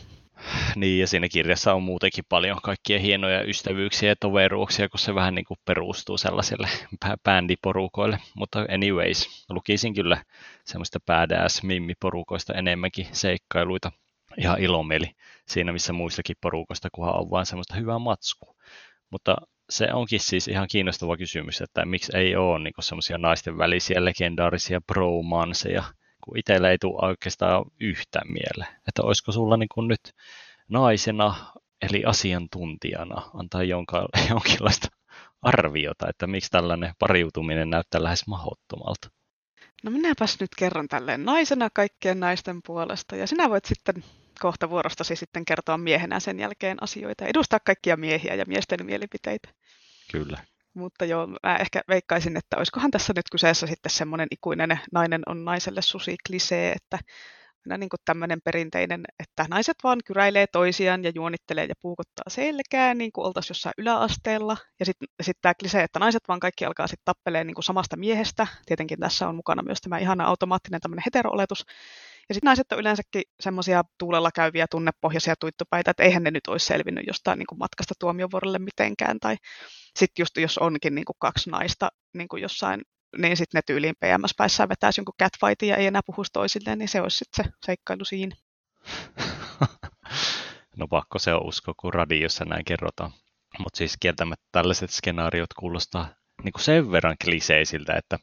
Niin, ja siinä kirjassa on muutenkin paljon kaikkia hienoja ystävyyksiä ja toveruuksia, kun se vähän niin kuin perustuu sellaiselle bändiporukoille. Mutta anyways, lukisin kyllä semmoista badass mimmiporukoista enemmänkin seikkailuita. Ihan ilomieli siinä, missä muissakin porukoista, kunhan on vain semmoista hyvää matskua. Mutta se onkin siis ihan kiinnostava kysymys, että miksi ei ole niin semmoisia naisten välisiä legendaarisia bromanseja, kun itsellä ei tule oikeastaan yhtään mieleen. Että olisiko sulla niin kuin nyt naisena, eli asiantuntijana, antaa jonka, jonkinlaista arviota, että miksi tällainen pariutuminen näyttää lähes mahdottomalta? No minäpäs nyt kerron tälleen naisena kaikkien naisten puolesta, ja sinä voit sitten kohta vuorostasi sitten kertoa miehenä sen jälkeen asioita, edustaa kaikkia miehiä ja miesten mielipiteitä. Kyllä. Mutta joo, mä ehkä veikkaisin, että olisikohan tässä nyt kyseessä sitten semmoinen ikuinen nainen on naiselle susi klisee, että aina niin tämmöinen perinteinen, että naiset vaan kyräilee toisiaan ja juonittelee ja puukottaa selkää, niin kuin oltaisiin jossain yläasteella. Ja sitten sit tämä klisee, että naiset vaan kaikki alkaa sitten tappelee niin samasta miehestä. Tietenkin tässä on mukana myös tämä ihana automaattinen tämmöinen hetero-oletus. Ja sitten naiset on yleensäkin semmoisia tuulella käyviä tunnepohjaisia tuittupäitä, että eihän ne nyt olisi selvinnyt jostain niin kuin matkasta tuomiovuorolle mitenkään. Tai sitten just jos onkin niin kuin kaksi naista niin kuin jossain, niin sitten ne tyyliin PMS-päissään vetäisi jonkun catfightin ja ei enää puhuisi toisilleen, niin se olisi sitten se seikkailu siinä. no pakko se on usko, kun radiossa näin kerrotaan. Mutta siis kieltämättä tällaiset skenaariot kuulostaa niin kuin sen verran kliseisiltä, että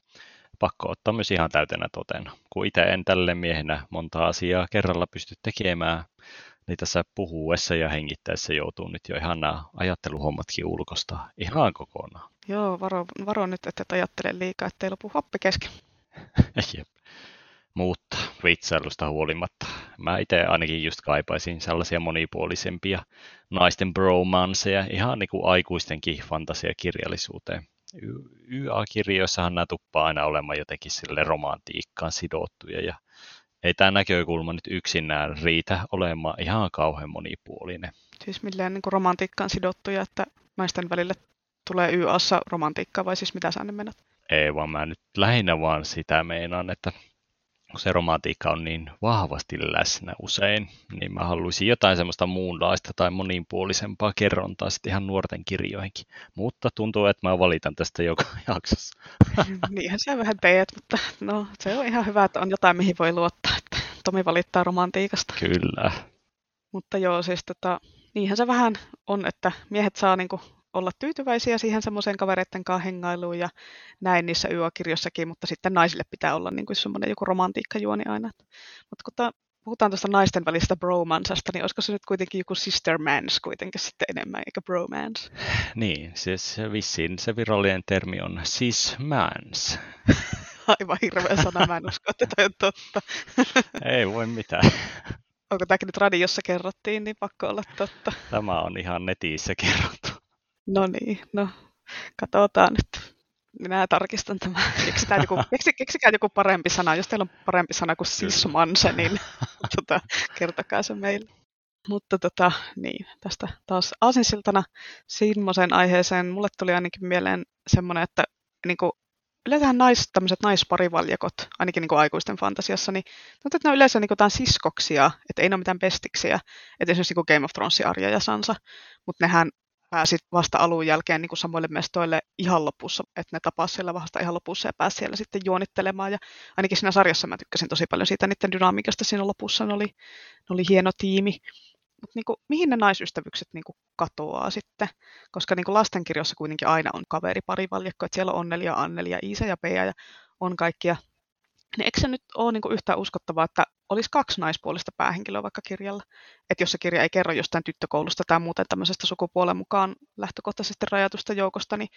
pakko ottaa myös ihan täytenä totena. Kun itse en tälle miehenä monta asiaa kerralla pysty tekemään, niin tässä puhuessa ja hengittäessä joutuu nyt jo ihan nämä ajatteluhommatkin ulkosta ihan kokonaan. Joo, varo, varo nyt, että et ajattele liikaa, ettei lopu happi kesken. Jep. Mutta vitsailusta huolimatta mä itse ainakin just kaipaisin sellaisia monipuolisempia naisten bromanceja ihan niin kuin aikuistenkin fantasiakirjallisuuteen. YA-kirjoissahan nämä tuppaa aina olemaan jotenkin sille romantiikkaan sidottuja ja ei tämä näkökulma nyt yksinään riitä olemaan ihan kauhean monipuolinen. Siis millään niin kuin romantiikkaan sidottuja, että naisten välille tulee YAssa romantiikkaa vai siis mitä sä ne menät? Ei, vaan mä nyt lähinnä vaan sitä meinaan, että kun se romantiikka on niin vahvasti läsnä usein, niin mä haluaisin jotain semmoista muunlaista tai monipuolisempaa kerrontaa sitten ihan nuorten kirjoihinkin. Mutta tuntuu, että mä valitan tästä joka jaksossa. Niinhän sä vähän teet, mutta no, se on ihan hyvä, että on jotain, mihin voi luottaa. Että Tomi valittaa romantiikasta. Kyllä. Mutta joo, siis tota, niinhän se vähän on, että miehet saa niinku olla tyytyväisiä siihen semmoiseen kavereiden kanssa hengailuun ja näin niissä yökirjossakin, mutta sitten naisille pitää olla niin kuin semmoinen joku romantiikkajuoni aina. Mutta kun ta, puhutaan tuosta naisten välistä bromansasta, niin olisiko se nyt kuitenkin joku sister mans kuitenkin sitten enemmän, eikä bromance? Niin, siis vissiin se virallinen termi on cis mans. Aivan hirveä sana, mä en usko, että toi on totta. Ei voi mitään. Onko tämäkin nyt radiossa kerrottiin, niin pakko olla totta. Tämä on ihan netissä kerrottu. No niin, no katsotaan nyt. Minä tarkistan tämän. Keksitään joku, keksi, keksikää joku parempi sana. Jos teillä on parempi sana kuin sismanse, niin tota, kertokaa se meille. Mutta tota, niin, tästä taas aasinsiltana semmoisen aiheeseen. Mulle tuli ainakin mieleen semmoinen, että niin kuin, yleensähän nais, tämmöiset naisparivaljakot, ainakin niin kuin aikuisten fantasiassa, niin tuntuu, että ne on yleensä niin kuin siskoksia, että ei ne ole mitään pestiksiä. Että esimerkiksi niin kuin Game of Thrones Arja ja Sansa, mutta nehän pääsi vasta alun jälkeen niin kuin samoille mestoille ihan lopussa, että ne tapasivat siellä vasta ihan lopussa ja pääsi siellä sitten juonittelemaan. Ja ainakin siinä sarjassa mä tykkäsin tosi paljon siitä niiden dynamiikasta siinä lopussa, ne oli, ne oli hieno tiimi. Mutta niin mihin ne naisystävykset niin kuin katoaa sitten? Koska niin kuin lastenkirjoissa kuitenkin aina on kaveripari valjakko, että siellä on Onneli ja Anneli ja Iisa ja Pea ja on kaikkia niin eikö se nyt ole niin kuin yhtään uskottavaa, että olisi kaksi naispuolista päähenkilöä vaikka kirjalla? Että jos se kirja ei kerro jostain tyttökoulusta tai muuten tämmöisestä sukupuolen mukaan lähtökohtaisesti rajatusta joukosta, niin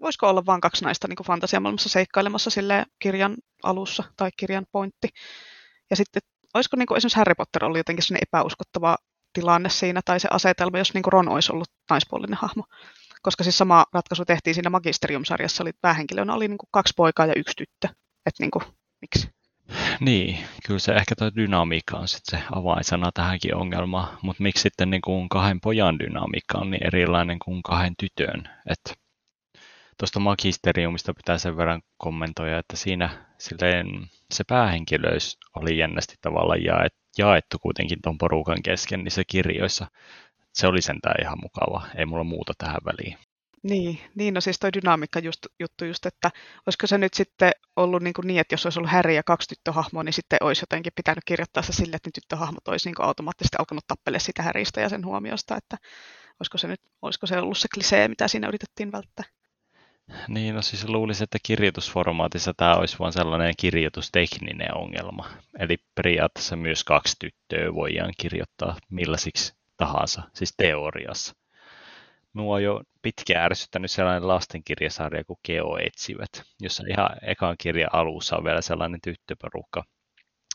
voisiko olla vain kaksi naista niin fantasiamaailmassa seikkailemassa sille kirjan alussa tai kirjan pointti? Ja sitten olisiko niin kuin esimerkiksi Harry Potter ollut jotenkin sellainen epäuskottava tilanne siinä tai se asetelma, jos niin kuin Ron olisi ollut naispuolinen hahmo? Koska siis sama ratkaisu tehtiin siinä Magisterium-sarjassa, oli päähenkilönä oli niin kuin kaksi poikaa ja yksi tyttö. Että niin kuin miksi? Niin, kyllä se ehkä tuo dynamiikka on sitten se avainsana tähänkin ongelmaan, mutta miksi sitten niin kuin kahden pojan dynamiikka on niin erilainen kuin kahden tytön? Että tuosta magisteriumista pitää sen verran kommentoida, että siinä silleen, se päähenkilöys oli jännästi tavallaan jaettu kuitenkin tuon porukan kesken niissä kirjoissa. Se oli sentään ihan mukava, ei mulla muuta tähän väliin. Niin, niin no siis toi dynamiikka just, juttu just, että olisiko se nyt sitten ollut niin, niin että jos olisi ollut Harry ja kaksi tyttöhahmoa, niin sitten olisi jotenkin pitänyt kirjoittaa se sille, että ne tyttöhahmot olisi niin automaattisesti alkanut tappele sitä Harrystä ja sen huomiosta, että olisiko se nyt, olisiko se ollut se klisee, mitä siinä yritettiin välttää. Niin, no siis luulisin, että kirjoitusformaatissa tämä olisi vain sellainen kirjoitustekninen ongelma. Eli periaatteessa myös kaksi tyttöä voidaan kirjoittaa millaisiksi tahansa, siis teoriassa. Mua on jo pitkään ärsyttänyt sellainen lastenkirjasarja kuin Keo etsivät, jossa ihan ekan kirjan alussa on vielä sellainen tyttöporukka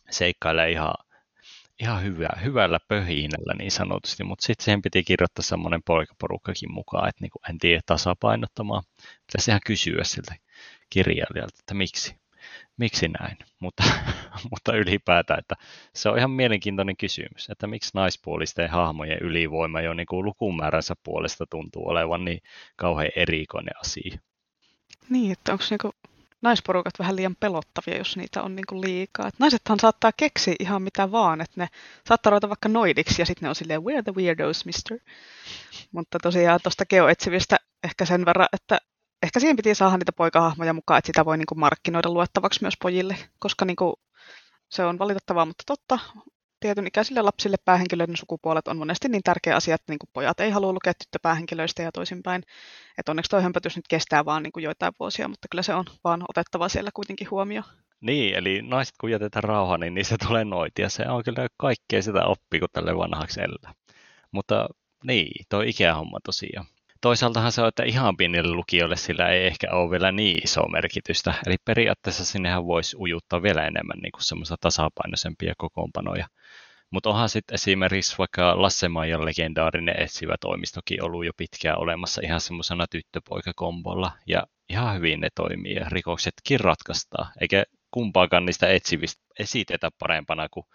seikkailee ihan, ihan hyvä, hyvällä pöhinällä niin sanotusti, mutta sitten siihen piti kirjoittaa semmoinen poikaporukkakin mukaan, että niinku, en tiedä tasapainottamaan. Pitäisi ihan kysyä siltä kirjailijalta, että miksi miksi näin, mutta, mutta ylipäätään, että se on ihan mielenkiintoinen kysymys, että miksi naispuolisten hahmojen ylivoima jo niin kuin lukumääränsä puolesta tuntuu olevan niin kauhean erikoinen asia. Niin, että onko niinku naisporukat vähän liian pelottavia, jos niitä on niinku liikaa. Et naisethan saattaa keksiä ihan mitä vaan, että ne saattaa ruveta vaikka noidiksi ja sitten ne on silleen, we're the weirdos, mister. Mutta tosiaan tuosta geoetsivistä ehkä sen verran, että ehkä siihen piti saada niitä poikahahmoja mukaan, että sitä voi niin kuin markkinoida luettavaksi myös pojille, koska niin kuin, se on valitettavaa, mutta totta. Tietyn ikäisille lapsille päähenkilöiden sukupuolet on monesti niin tärkeä asia, että niin kuin pojat ei halua lukea tyttöpäähenkilöistä ja toisinpäin. Että onneksi tuo hömpötys nyt kestää vaan niin kuin joitain vuosia, mutta kyllä se on vaan otettava siellä kuitenkin huomioon. Niin, eli naiset kun jätetään rauha, niin niistä tulee noitia. Se on kyllä kaikkea sitä oppii, kun tälle vanhaksi elää. Mutta niin, tuo ikähomma tosiaan toisaaltahan se on, että ihan pienille lukijoille sillä ei ehkä ole vielä niin iso merkitystä. Eli periaatteessa sinnehän voisi ujuttaa vielä enemmän niin kuin semmoisia tasapainoisempia kokoonpanoja. Mutta onhan sitten esimerkiksi vaikka Lasse Maijan legendaarinen etsivä toimistokin ollut jo pitkään olemassa ihan semmoisena tyttöpoikakombolla. Ja ihan hyvin ne toimii ja rikoksetkin ratkaistaan. Eikä kumpaakaan niistä etsivistä esitetä parempana kuin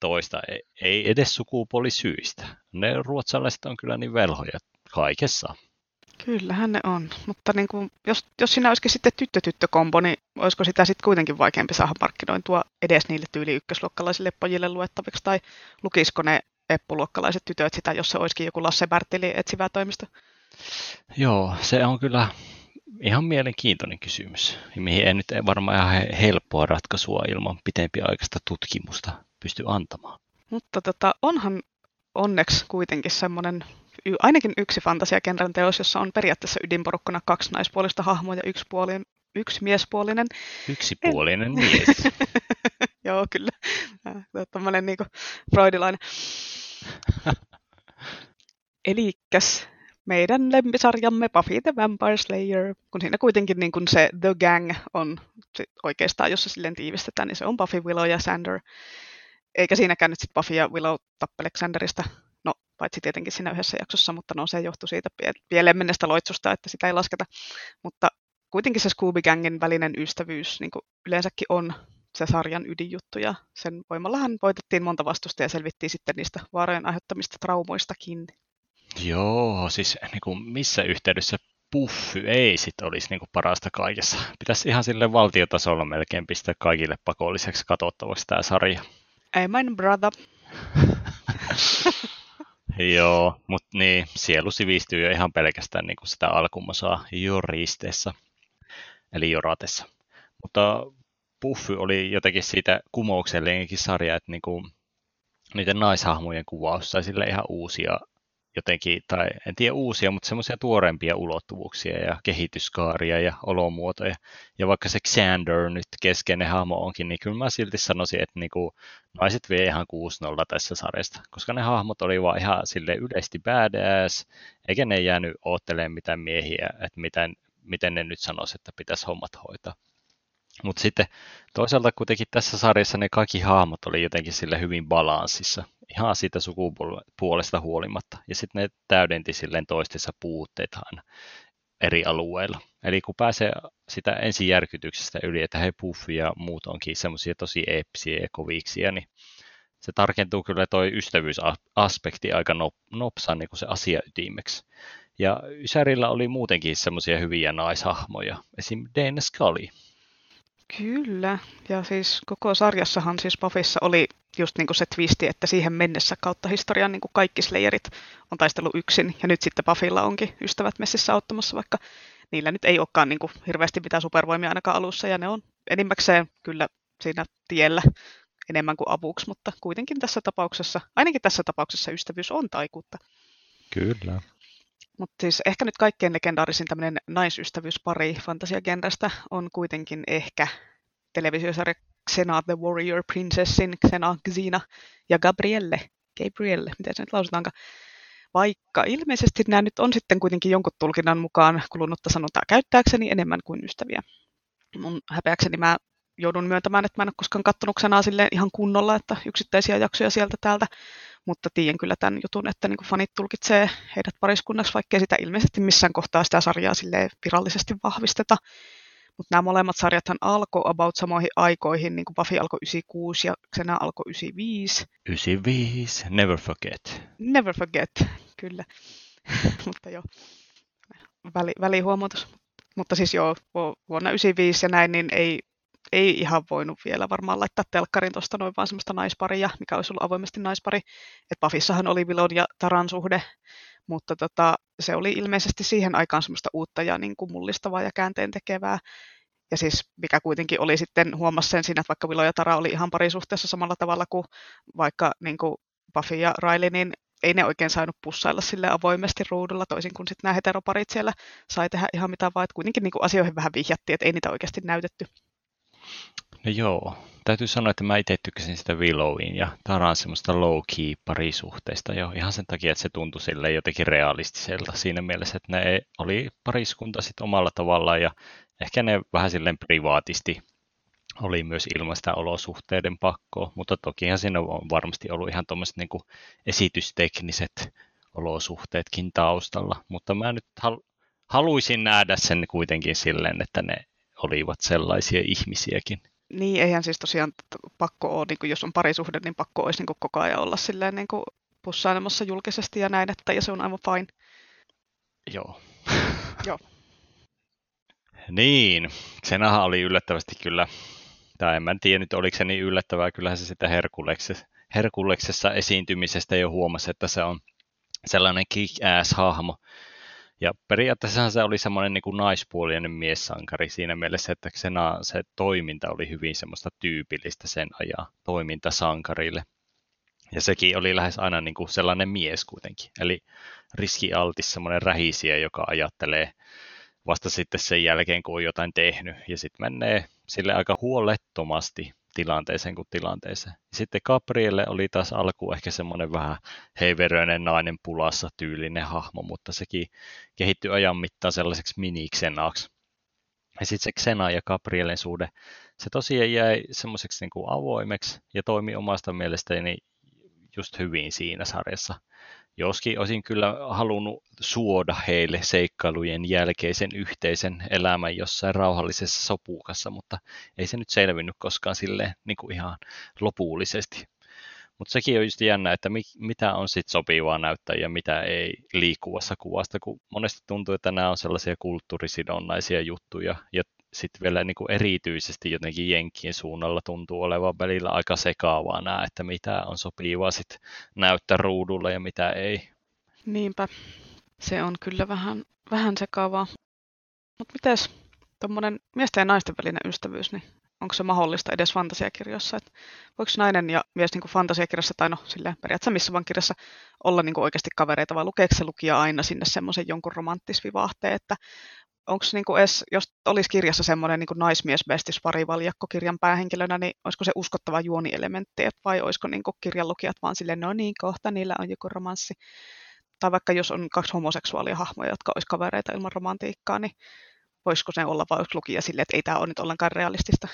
toista. Ei edes sukupuolisyistä. Ne ruotsalaiset on kyllä niin velhoja kaikessa. Kyllähän ne on, mutta niin kuin, jos, jos siinä olisikin sitten tyttö-tyttö-kombo, niin olisiko sitä sitten kuitenkin vaikeampi saada markkinointua edes niille tyyli ykkösluokkalaisille pojille luettaviksi, tai lukisiko ne eppuluokkalaiset tytöt sitä, jos se olisikin joku Lasse Bertili etsivä toimisto? Joo, se on kyllä ihan mielenkiintoinen kysymys, mihin ei nyt varmaan ihan helppoa ratkaisua ilman pitempiaikaista tutkimusta pysty antamaan. Mutta tota, onhan onneksi kuitenkin semmoinen ainakin yksi fantasiakenrän teos, jossa on periaatteessa ydinporukkana kaksi naispuolista hahmoa ja yksi, puoli, yksi miespuolinen. Yksipuolinen mies. Joo, kyllä. Tämmöinen niinku freudilainen. Elikkäs meidän lempisarjamme Buffy the Vampire Slayer, kun siinä kuitenkin niin kun se The Gang on oikeastaan, jos se silleen tiivistetään, niin se on Buffy, Willow ja Sander. Eikä siinäkään nyt sit Buffy ja Willow tappele Xanderista paitsi tietenkin siinä yhdessä jaksossa, mutta no se johtui siitä pieleen mennestä loitsusta, että sitä ei lasketa. Mutta kuitenkin se Scooby Gangin välinen ystävyys niin kuin yleensäkin on se sarjan ydinjuttu, ja sen voimallahan voitettiin monta vastusta ja selvittiin sitten niistä vaarojen aiheuttamista traumoistakin. Joo, siis niin kuin missä yhteydessä puffy ei sit olisi niin kuin parasta kaikessa. Pitäisi ihan sille valtiotasolla melkein pistää kaikille pakolliseksi katsottavaksi tämä sarja. Amen, brother. Joo, mutta niin, sielu sivistyy jo ihan pelkästään niin kuin sitä alkumasaa joristeessa, eli joratessa. Mutta Puffy oli jotenkin siitä kumouksellinenkin sarja, että niin kuin, niiden naishahmojen kuvaus sai sille ihan uusia jotenkin, tai en tiedä uusia, mutta semmoisia tuorempia ulottuvuuksia ja kehityskaaria ja olomuotoja. Ja vaikka se Xander nyt keskeinen hahmo onkin, niin kyllä mä silti sanoisin, että niinku, naiset vie ihan 6-0 tässä sarjasta, koska ne hahmot oli vaan ihan sille yleisesti badass, eikä ne jäänyt oottelemaan mitään miehiä, että miten, miten ne nyt sanoisi, että pitäisi hommat hoitaa. Mutta sitten toisaalta kuitenkin tässä sarjassa ne kaikki hahmot oli jotenkin sille hyvin balanssissa, ihan siitä sukupuolesta huolimatta. Ja sitten ne täydenti silleen toistensa puutteita aina eri alueilla. Eli kun pääsee sitä ensijärkytyksestä yli, että he Puffy ja muut onkin semmoisia tosi eeppisiä ja koviksia, niin se tarkentuu kyllä toi ystävyysaspekti aika nopsaan niin kuin se asia ytimeksi. Ja Ysärillä oli muutenkin semmoisia hyviä naishahmoja, esim. Dana Scully, Kyllä, ja siis koko sarjassahan siis Buffyssa oli just niin kuin se twisti, että siihen mennessä kautta historian niin kuin kaikki Slayerit on taistellut yksin, ja nyt sitten Buffylla onkin ystävät messissä auttamassa, vaikka niillä nyt ei olekaan niin kuin hirveästi mitään supervoimia ainakaan alussa, ja ne on enimmäkseen kyllä siinä tiellä enemmän kuin avuksi, mutta kuitenkin tässä tapauksessa, ainakin tässä tapauksessa ystävyys on taikuutta. Kyllä. Mutta siis ehkä nyt kaikkein legendaarisin tämmöinen naisystävyyspari fantasiagenrasta on kuitenkin ehkä televisiosarja Xena the Warrior Princessin Xena Xena ja Gabrielle, Gabrielle, miten se nyt lausutaankaan. Vaikka ilmeisesti nämä nyt on sitten kuitenkin jonkun tulkinnan mukaan kulunutta sanontaa käyttääkseni enemmän kuin ystäviä. Mun häpeäkseni mä joudun myöntämään, että mä en ole koskaan kattonut Xenaa ihan kunnolla, että yksittäisiä jaksoja sieltä täältä mutta tiedän kyllä tämän jutun, että niin fanit tulkitsee heidät pariskunnaksi, vaikkei sitä ilmeisesti missään kohtaa sitä sarjaa sille virallisesti vahvisteta. Mutta nämä molemmat sarjathan alkoi about samoihin aikoihin, niin kuin Buffy alkoi 96 ja Xena alkoi 95. 95, never forget. Never forget, kyllä. mutta joo, väli, välihuomautus. Mutta siis joo, vuonna 95 ja näin, niin ei ei ihan voinut vielä varmaan laittaa telkkarin tuosta noin vaan semmoista naisparia, mikä olisi ollut avoimesti naispari. Et Pafissahan oli Vilon ja Taran suhde, mutta tota, se oli ilmeisesti siihen aikaan semmoista uutta ja niin kuin mullistavaa ja käänteen tekevää. Ja siis mikä kuitenkin oli sitten, huomasi sen siinä, että vaikka Vilo ja Tara oli ihan parisuhteessa samalla tavalla kuin vaikka niin kuin Buffy ja Riley, niin ei ne oikein saanut pussailla sille avoimesti ruudulla, toisin kuin sitten nämä heteroparit siellä sai tehdä ihan mitä vaan, että kuitenkin niin kuin asioihin vähän vihjattiin, että ei niitä oikeasti näytetty. No joo, täytyy sanoa, että mä itse tykkäsin sitä Willowin ja Taran semmoista low-key parisuhteista jo. Ihan sen takia, että se tuntui sille jotenkin realistiselta siinä mielessä, että ne oli pariskunta sitten omalla tavallaan ja ehkä ne vähän silleen privaatisti oli myös ilmaista olosuhteiden pakkoa, mutta tokihan siinä on varmasti ollut ihan tuommoiset niin esitystekniset olosuhteetkin taustalla, mutta mä nyt hal- haluaisin nähdä sen kuitenkin silleen, että ne olivat sellaisia ihmisiäkin. Niin, eihän siis tosiaan pakko ole, niin kuin jos on parisuhde, niin pakko olisi niin kuin koko ajan olla silleen niin kuin pussailemassa julkisesti ja näin, että ja se on aivan fine. Joo. Joo. niin, Senahan oli yllättävästi kyllä, tai en mä tiedä nyt oliko se niin yllättävää, kyllähän se sitä Herkuleksessa, Herkuleksessa esiintymisestä jo huomasi, että se on sellainen kick-ass-hahmo. Ja periaatteessa se oli semmoinen niin kuin naispuolinen miessankari siinä mielessä, että se, se toiminta oli hyvin semmoista tyypillistä sen ajan toimintasankarille. Ja sekin oli lähes aina niin kuin sellainen mies kuitenkin. Eli riskialtis semmoinen rähisiä, joka ajattelee vasta sitten sen jälkeen, kun on jotain tehnyt. Ja sitten menee sille aika huolettomasti tilanteeseen kuin tilanteeseen. Sitten Gabrielle oli taas alku ehkä semmoinen vähän heiveröinen nainen pulassa tyylinen hahmo, mutta sekin kehittyi ajan mittaan sellaiseksi miniksenaaksi. Ja sitten se Xena ja Gabrielen suhde, se tosiaan jäi semmoiseksi niin avoimeksi ja toimi omasta mielestäni just hyvin siinä sarjassa. Joskin olisin kyllä halunnut suoda heille seikkailujen jälkeisen yhteisen elämän jossain rauhallisessa sopukassa, mutta ei se nyt selvinnyt koskaan silleen niin kuin ihan lopullisesti. Mutta sekin on just jännä, että mi- mitä on sitten sopivaa näyttää ja mitä ei liikkuvassa kuvasta, kun monesti tuntuu, että nämä on sellaisia kulttuurisidonnaisia juttuja ja sitten vielä niin kuin erityisesti jotenkin Jenkkien suunnalla tuntuu olevan välillä aika sekaavaa nämä, että mitä on sopivaa sitten näyttää ruudulla ja mitä ei. Niinpä, se on kyllä vähän, vähän sekaavaa. Mutta mites tuommoinen miesten ja naisten välinen ystävyys, niin onko se mahdollista edes fantasiakirjoissa? Et voiko nainen ja mies niin kuin fantasiakirjassa, tai no silleen periaatteessa missä vaan kirjassa, olla niin kuin oikeasti kavereita, vai lukeeko se lukija aina sinne semmoisen jonkun romanttisvivahteen, että onko niinku edes, jos olisi kirjassa semmoinen niinku naismies bestis parivaljakko kirjan päähenkilönä, niin olisiko se uskottava juonielementti, et vai olisiko niinku kirjanlukijat vaan silleen, no niin, kohta niillä on joku romanssi. Tai vaikka jos on kaksi homoseksuaalia hahmoja, jotka olisi kavereita ilman romantiikkaa, niin voisiko se olla vai lukija silleen, että ei tämä ole nyt ollenkaan realistista?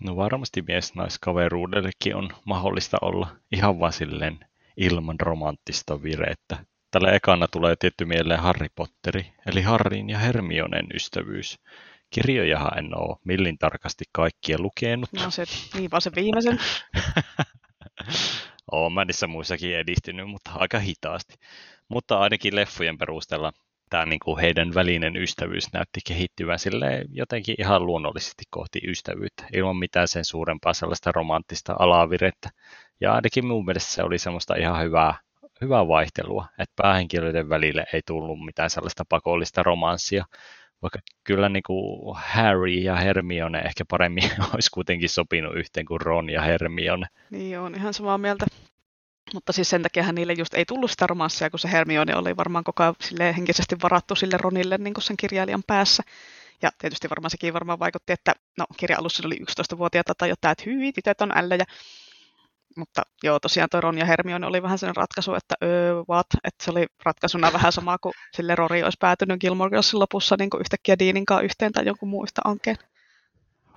No varmasti mies-naiskaveruudellekin on mahdollista olla ihan vaan silleen ilman romanttista virettä. Tällä ekana tulee tietty mieleen Harry Potteri, eli Harrin ja Hermionen ystävyys. Kirjojahan en ole millin tarkasti kaikkia lukenut. No se, niin vaan se viimeisen. Olen mä niissä muissakin edistynyt, mutta aika hitaasti. Mutta ainakin leffojen perusteella tämä niin kuin heidän välinen ystävyys näytti kehittyvän sille jotenkin ihan luonnollisesti kohti ystävyyttä, ilman mitään sen suurempaa sellaista romanttista alavirettä. Ja ainakin mun mielestä se oli semmoista ihan hyvää hyvää vaihtelua, että päähenkilöiden välille ei tullut mitään sellaista pakollista romanssia, vaikka kyllä niin kuin Harry ja Hermione ehkä paremmin olisi kuitenkin sopinut yhteen kuin Ron ja Hermione. Niin on ihan samaa mieltä. Mutta siis sen takia niille just ei tullut sitä romanssia, kun se Hermione oli varmaan koko ajan henkisesti varattu sille Ronille niin kuin sen kirjailijan päässä. Ja tietysti varmaan sekin varmaan vaikutti, että no kirja alussa oli 11-vuotiaita tai jotain, että hyi, tytöt on ällöjä. Mutta joo, tosiaan toi Ron ja Hermione oli vähän sen ratkaisu, että öö, what? Että se oli ratkaisuna vähän sama kuin sille Rory olisi päätynyt Gilmore Girlsin lopussa niin kuin yhtäkkiä Deanin kanssa yhteen tai jonkun muista ankeen.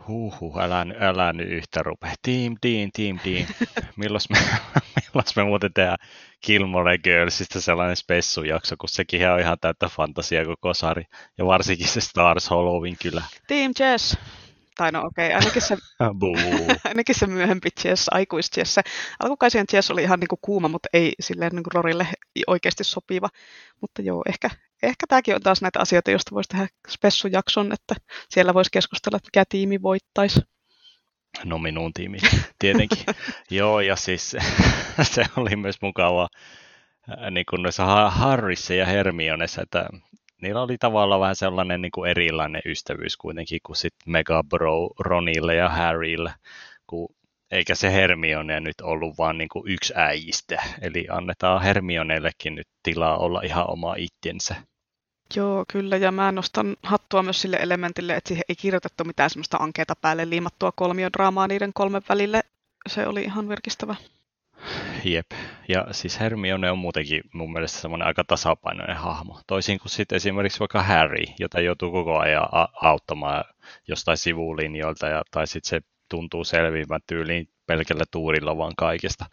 Huhhuh, älä, älä nyt yhtä rupea. Team Dean, Team Dean. milloin me, milloin me muuten tehdään Gilmore Girlsista sellainen spessujakso, kun sekin on ihan täyttä fantasia koko sari. Ja varsinkin se Stars Hollowin kyllä. Team Jess. Tai no okei, okay, ainakin se, ainakin se myöhempi Chess, aikuis Chess. Alkukaisien Chess oli ihan niinku kuuma, mutta ei silleen niinku Rorille oikeasti sopiva. Mutta joo, ehkä, ehkä tämäkin on taas näitä asioita, joista voisi tehdä spessujakson, että siellä voisi keskustella, että mikä tiimi voittaisi. No minun tiimi, tietenkin. joo, ja siis se oli myös mukavaa niin kuin noissa Harrissa ja Hermionessa, että niillä oli tavallaan vähän sellainen niin kuin erilainen ystävyys kuitenkin kuin sitten Mega Bro Ronille ja Harrylle, kun eikä se Hermione nyt ollut vaan niin kuin yksi äijistä, eli annetaan Hermionellekin nyt tilaa olla ihan oma itsensä. Joo, kyllä, ja mä nostan hattua myös sille elementille, että siihen ei kirjoitettu mitään semmoista ankeeta päälle liimattua kolmiodraamaa niiden kolmen välille. Se oli ihan virkistävä. Jep. Ja siis Hermione on muutenkin mun mielestä semmoinen aika tasapainoinen hahmo. Toisin kuin sitten esimerkiksi vaikka Harry, jota joutuu koko ajan auttamaan jostain sivulinjoilta, ja, tai sitten se tuntuu selviävän tyyliin pelkällä tuurilla vaan kaikesta.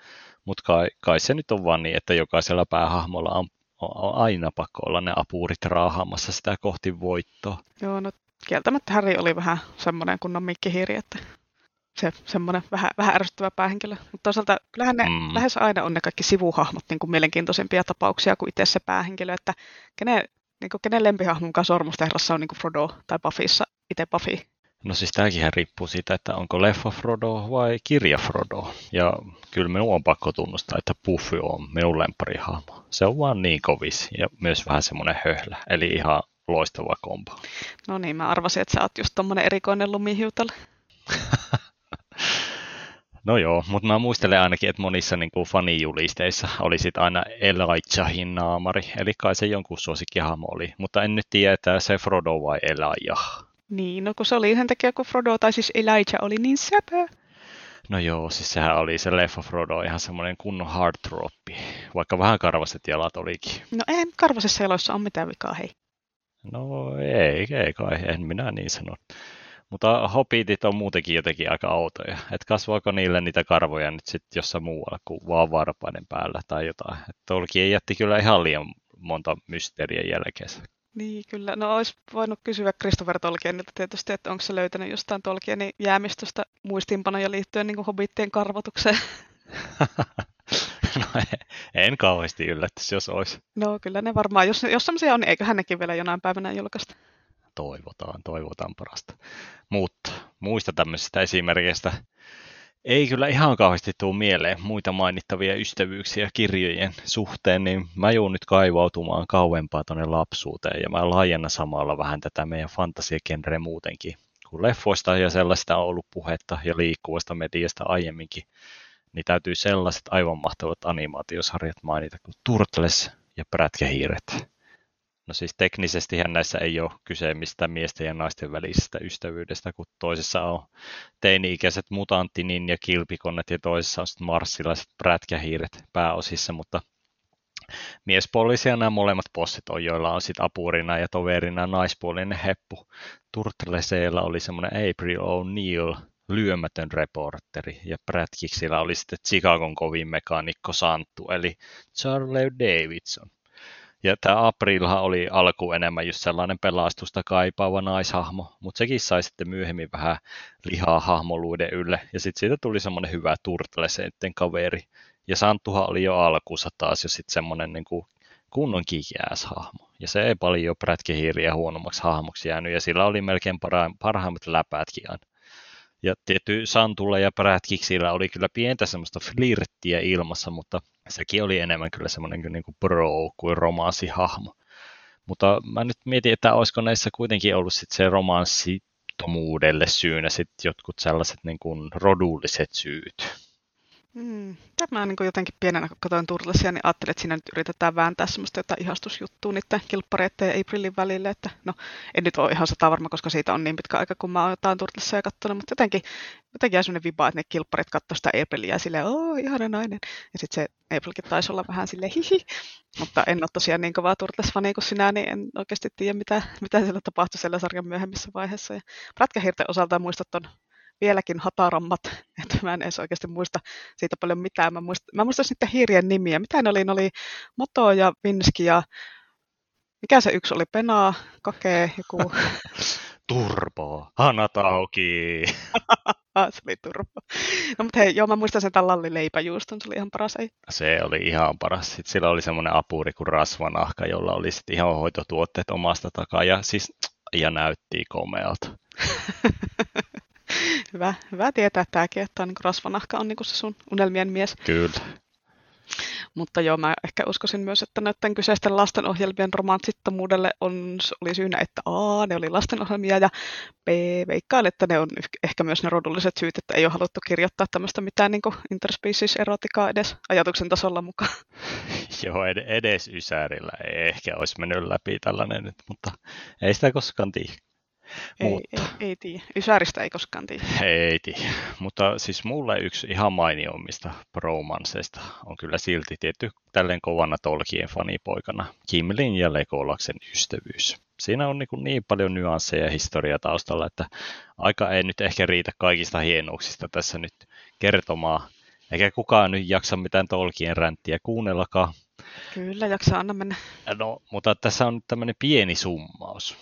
Mutta kai, kai se nyt on vaan niin, että jokaisella päähahmolla on, on aina pakko olla ne apuurit raahaamassa sitä kohti voittoa. Joo, no kieltämättä Harry oli vähän semmoinen kunnon mikkihiiri, että se semmoinen vähän, vähän ärsyttävä päähenkilö. Mutta toisaalta kyllähän ne mm. lähes aina on ne kaikki sivuhahmot niin kuin mielenkiintoisempia tapauksia kuin itse se päähenkilö, että kenen, niin kuin, kenen lempihahmon kanssa Sormustehrassa on niin kuin Frodo tai Buffyssa itse Buffy. No siis tämäkin riippuu siitä, että onko leffa Frodo vai kirja Frodo. Ja kyllä minun on pakko tunnustaa, että Buffy on minun lempparihahmo. Se on vaan niin kovis ja myös vähän semmoinen höhlä. Eli ihan loistava kombo. No niin, mä arvasin, että sä oot just tommonen erikoinen lumihiutale. No joo, mutta mä muistelen ainakin, että monissa niin kuin fanijulisteissa oli sit aina Elijahin naamari, eli kai se jonkun suosikkihahmo oli, mutta en nyt tiedä, että se Frodo vai Elijah. Niin, no kun se oli yhden takia, kun Frodo tai siis Elijah oli niin säpö. No joo, siis sehän oli se leffa Frodo ihan semmoinen kunnon hardtroppi, vaikka vähän karvaset jalat olikin. No en karvasessa jaloissa ole mitään vikaa, hei. No ei, ei kai, en minä niin sano. Mutta hobbitit on muutenkin jotenkin aika outoja. Että kasvaako niille niitä karvoja nyt sitten jossain muualla kuin vaan varpaiden päällä tai jotain. Että Tolkien jätti kyllä ihan liian monta mysteeriä jälkeensä. Niin, kyllä. No olisi voinut kysyä Christopher Tolkienilta tietysti, että onko se löytänyt jostain Tolkienin jäämistöstä muistiinpanoja liittyen niin hobittien karvotukseen. no en, en kauheasti yllättäisi, jos olisi. No kyllä ne varmaan, jos, jos semmoisia on, niin eikö hännekin vielä jonain päivänä julkaista? Toivotaan, toivotaan parasta. Mutta muista tämmöisistä esimerkkeistä ei kyllä ihan kauheasti tule mieleen muita mainittavia ystävyyksiä kirjojen suhteen, niin mä joudun nyt kaivautumaan kauempaa tuonne lapsuuteen ja mä laajennan samalla vähän tätä meidän fantasiakenre muutenkin. Kun leffoista ja sellaista on ollut puhetta ja liikkuvasta mediasta aiemminkin, niin täytyy sellaiset aivan mahtavat animaatiosarjat mainita kuin Turtles ja Prätkähiiret. No siis teknisesti näissä ei ole kyse mistään miesten ja naisten välisestä ystävyydestä, kun toisessa on teini-ikäiset mutanttinin ja kilpikonnet ja toisessa on sitten marssilaiset prätkähiiret pääosissa, mutta miespuolisia nämä molemmat possit on, joilla on sitten apurina ja toverina naispuolinen heppu. Turtleseella oli semmoinen April O'Neil, lyömätön reporteri, ja Prätkiksillä oli sitten Chicagon kovin mekaanikko Santtu, eli Charlie Davidson. Ja tämä Aprilhan oli alku enemmän just sellainen pelastusta kaipaava naishahmo, mutta sekin sai sitten myöhemmin vähän lihaa hahmoluiden ylle. Ja sitten siitä tuli semmoinen hyvä turtleseitten kaveri. Ja Santtuhan oli jo alkuunsa taas jo sitten semmoinen niin kuin kunnon hahmo. Ja se ei paljon prätkihiiriä huonommaksi hahmoksi jäänyt, ja sillä oli melkein parhaimmat läpätkin aina. Ja tietty Santulla ja Prätkiksillä oli kyllä pientä semmoista flirttiä ilmassa, mutta sekin oli enemmän kyllä semmoinen niin kuin bro kuin romanssihahmo. Mutta mä nyt mietin, että olisiko näissä kuitenkin ollut sit se romanssittomuudelle syynä sitten jotkut sellaiset niin kuin rodulliset syyt. Mm. Mä niin jotenkin pienenä, kun katsoin Turtlesia, niin ajattelin, että siinä nyt yritetään vääntää semmoista jotain ihastusjuttua niiden kilppareiden ja Aprilin välille. Että, no, en nyt ole ihan sata varma, koska siitä on niin pitkä aika, kun mä oon jotain Turtlesia katsonut, mutta jotenkin, jotenkin jäi semmoinen viba, että ne kilpparit katsoi sitä Aprilia ja silleen, oo, ihana nainen. Ja sitten se Aprilkin taisi olla vähän silleen hihi. Mutta en ole tosiaan niin kovaa Turtles-fani kuin sinä, niin en oikeasti tiedä, mitä, mitä siellä tapahtui siellä sarjan myöhemmissä vaiheessa. Ja Prätkähirten osalta muistat ton vieläkin hatarammat, että mä en edes oikeasti muista siitä paljon mitään. Mä muistan, mä muistan sitten hiirien nimiä. Mitä ne oli? Ne oli Moto ja Vinski ja mikä se yksi oli? Penaa, Kake, joku... Turbo, Hanatauki. se oli turbo. No mutta hei, joo, mä muistan sen Lalli leipäjuuston, se oli ihan paras. Ei. Se oli ihan paras. Sitten sillä oli semmoinen apuri kuin rasvanahka, jolla oli sitten ihan hoitotuotteet omasta takaa ja siis ja näytti komealta. Hyvä, hyvä tietää tämäkin, että niin rasvanahka on niin se sun unelmien mies. Kyllä. Mutta joo, mä ehkä uskoisin myös, että näiden kyseisten lastenohjelmien romantsittomuudelle on, oli syynä, että A, ne oli lastenohjelmia ja B, veikkaan, että ne on ehkä myös ne rodulliset syyt, että ei ole haluttu kirjoittaa tämmöistä mitään niin interspecies erotikaa edes ajatuksen tasolla mukaan. joo, edes Ysärillä ei ehkä olisi mennyt läpi tällainen nyt, mutta ei sitä koskaan tiedä. Ei, mutta, ei, ei tiedä. Ysäristä ei koskaan tiedä. Ei tiedä. Mutta siis mulle yksi ihan mainioimmista bromanseista on kyllä silti tietty tälleen kovana Tolkien fanipoikana Kimlin ja Lekolaksen ystävyys. siinä on niin, niin paljon nyansseja ja historiaa taustalla, että aika ei nyt ehkä riitä kaikista hienouksista tässä nyt kertomaan. Eikä kukaan nyt jaksa mitään Tolkien ränttiä kuunnellakaan. Kyllä, jaksa anna mennä. No, mutta tässä on tämmöinen pieni summaus.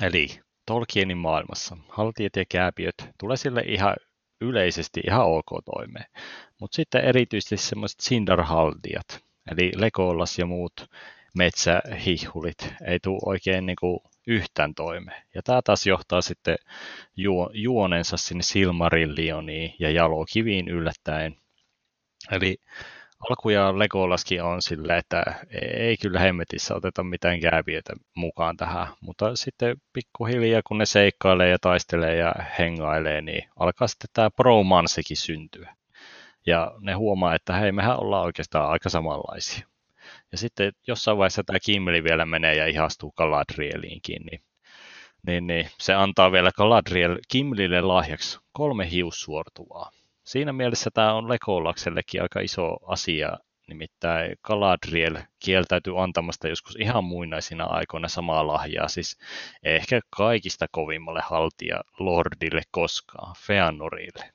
Eli Tolkienin maailmassa haltijat ja kääpiöt tulee sille ihan yleisesti ihan ok toimeen. Mutta sitten erityisesti semmoiset Sindarhaldijat, eli Legolas ja muut metsähihulit, ei tule oikein niin kuin yhtään toimeen. Ja tämä taas johtaa sitten juo, juonensa sinne Silmarillioniin ja jalokiviin yllättäen. Eli alkujaan Legolaskin on silleen, että ei kyllä hemmetissä oteta mitään kääpiötä mukaan tähän, mutta sitten pikkuhiljaa kun ne seikkailee ja taistelee ja hengailee, niin alkaa sitten tämä bromansekin syntyä. Ja ne huomaa, että hei, mehän ollaan oikeastaan aika samanlaisia. Ja sitten jossain vaiheessa tämä Kimmeli vielä menee ja ihastuu Galadrieliinkin, niin, niin, niin se antaa vielä Galadriel Kimmelille lahjaksi kolme hiussuortuvaa siinä mielessä tämä on Lekolaksellekin aika iso asia, nimittäin Galadriel kieltäytyy antamasta joskus ihan muinaisina aikoina samaa lahjaa, siis ehkä kaikista kovimmalle haltija Lordille koskaan, Feanorille.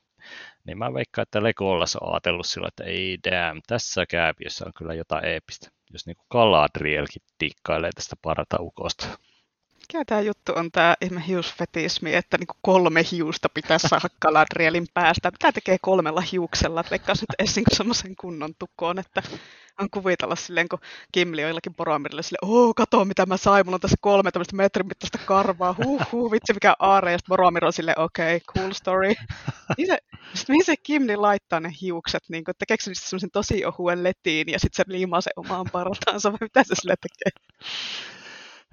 Niin mä veikkaan, että Legolas on ajatellut sillä, että ei damn, tässä kääpiössä on kyllä jotain eeppistä, jos niin kuin Galadrielkin tikkailee tästä partaukosta. Mikä tämä juttu on tämä hiusfetismi, että niinku kolme hiusta pitäisi saada Galadrielin päästä. Mitä tekee kolmella hiuksella? Leikkaisi nyt niinku semmoisen kunnon tukkoon, että on kuvitella silleen, kun Kimli on jollakin poromirille silleen, oo, kato mitä mä sain, mulla on tässä kolme tämmöistä metrin mittaista karvaa, huh, huh, vitsi mikä aare, ja sitten on silleen, okei, okay, cool story. Mihin se, sit mihin se Kimli laittaa ne hiukset, niin kun, tekeekö se semmoisen tosi ohuen letiin, ja sitten se liimaa se omaan partaansa, vai mitä se sille tekee?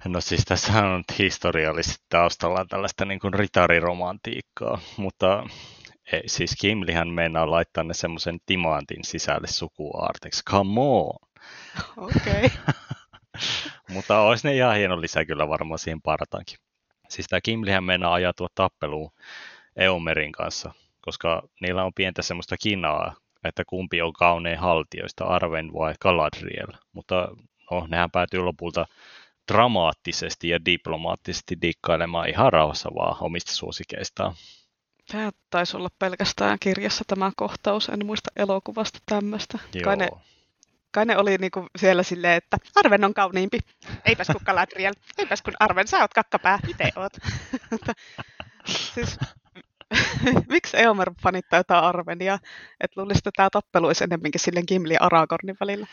No siis tässä on historiallisesti taustalla tällaista niin kuin ritariromantiikkaa, mutta ei, siis Kimlihän meinaa laittaa ne semmoisen timantin sisälle sukuaarteksi. Come on! Okei. Okay. mutta olisi ne ihan hieno lisä kyllä varmaan siihen partaankin. Siis tämä Kimlihän meinaa ajatua tappeluun Eomerin kanssa, koska niillä on pientä semmoista kinaa, että kumpi on kaunein haltioista, Arven vai Galadriel. Mutta no, nehän päätyy lopulta dramaattisesti ja diplomaattisesti dikkailemaan ihan rauhassa vaan omista suosikeistaan. Tämä taisi olla pelkästään kirjassa tämä kohtaus, en muista elokuvasta tämmöistä. Kai ne, kai ne oli niinku siellä silleen, että Arven on kauniimpi, eipäs kun Galadriel, eipäs kun Arven, sä oot kakkapää, itse oot. siis, miksi Eomer fanittaa jotain Arvenia? Että luulisin, että tämä tappelu olisi enemmänkin silleen Gimli ja Aragornin välillä.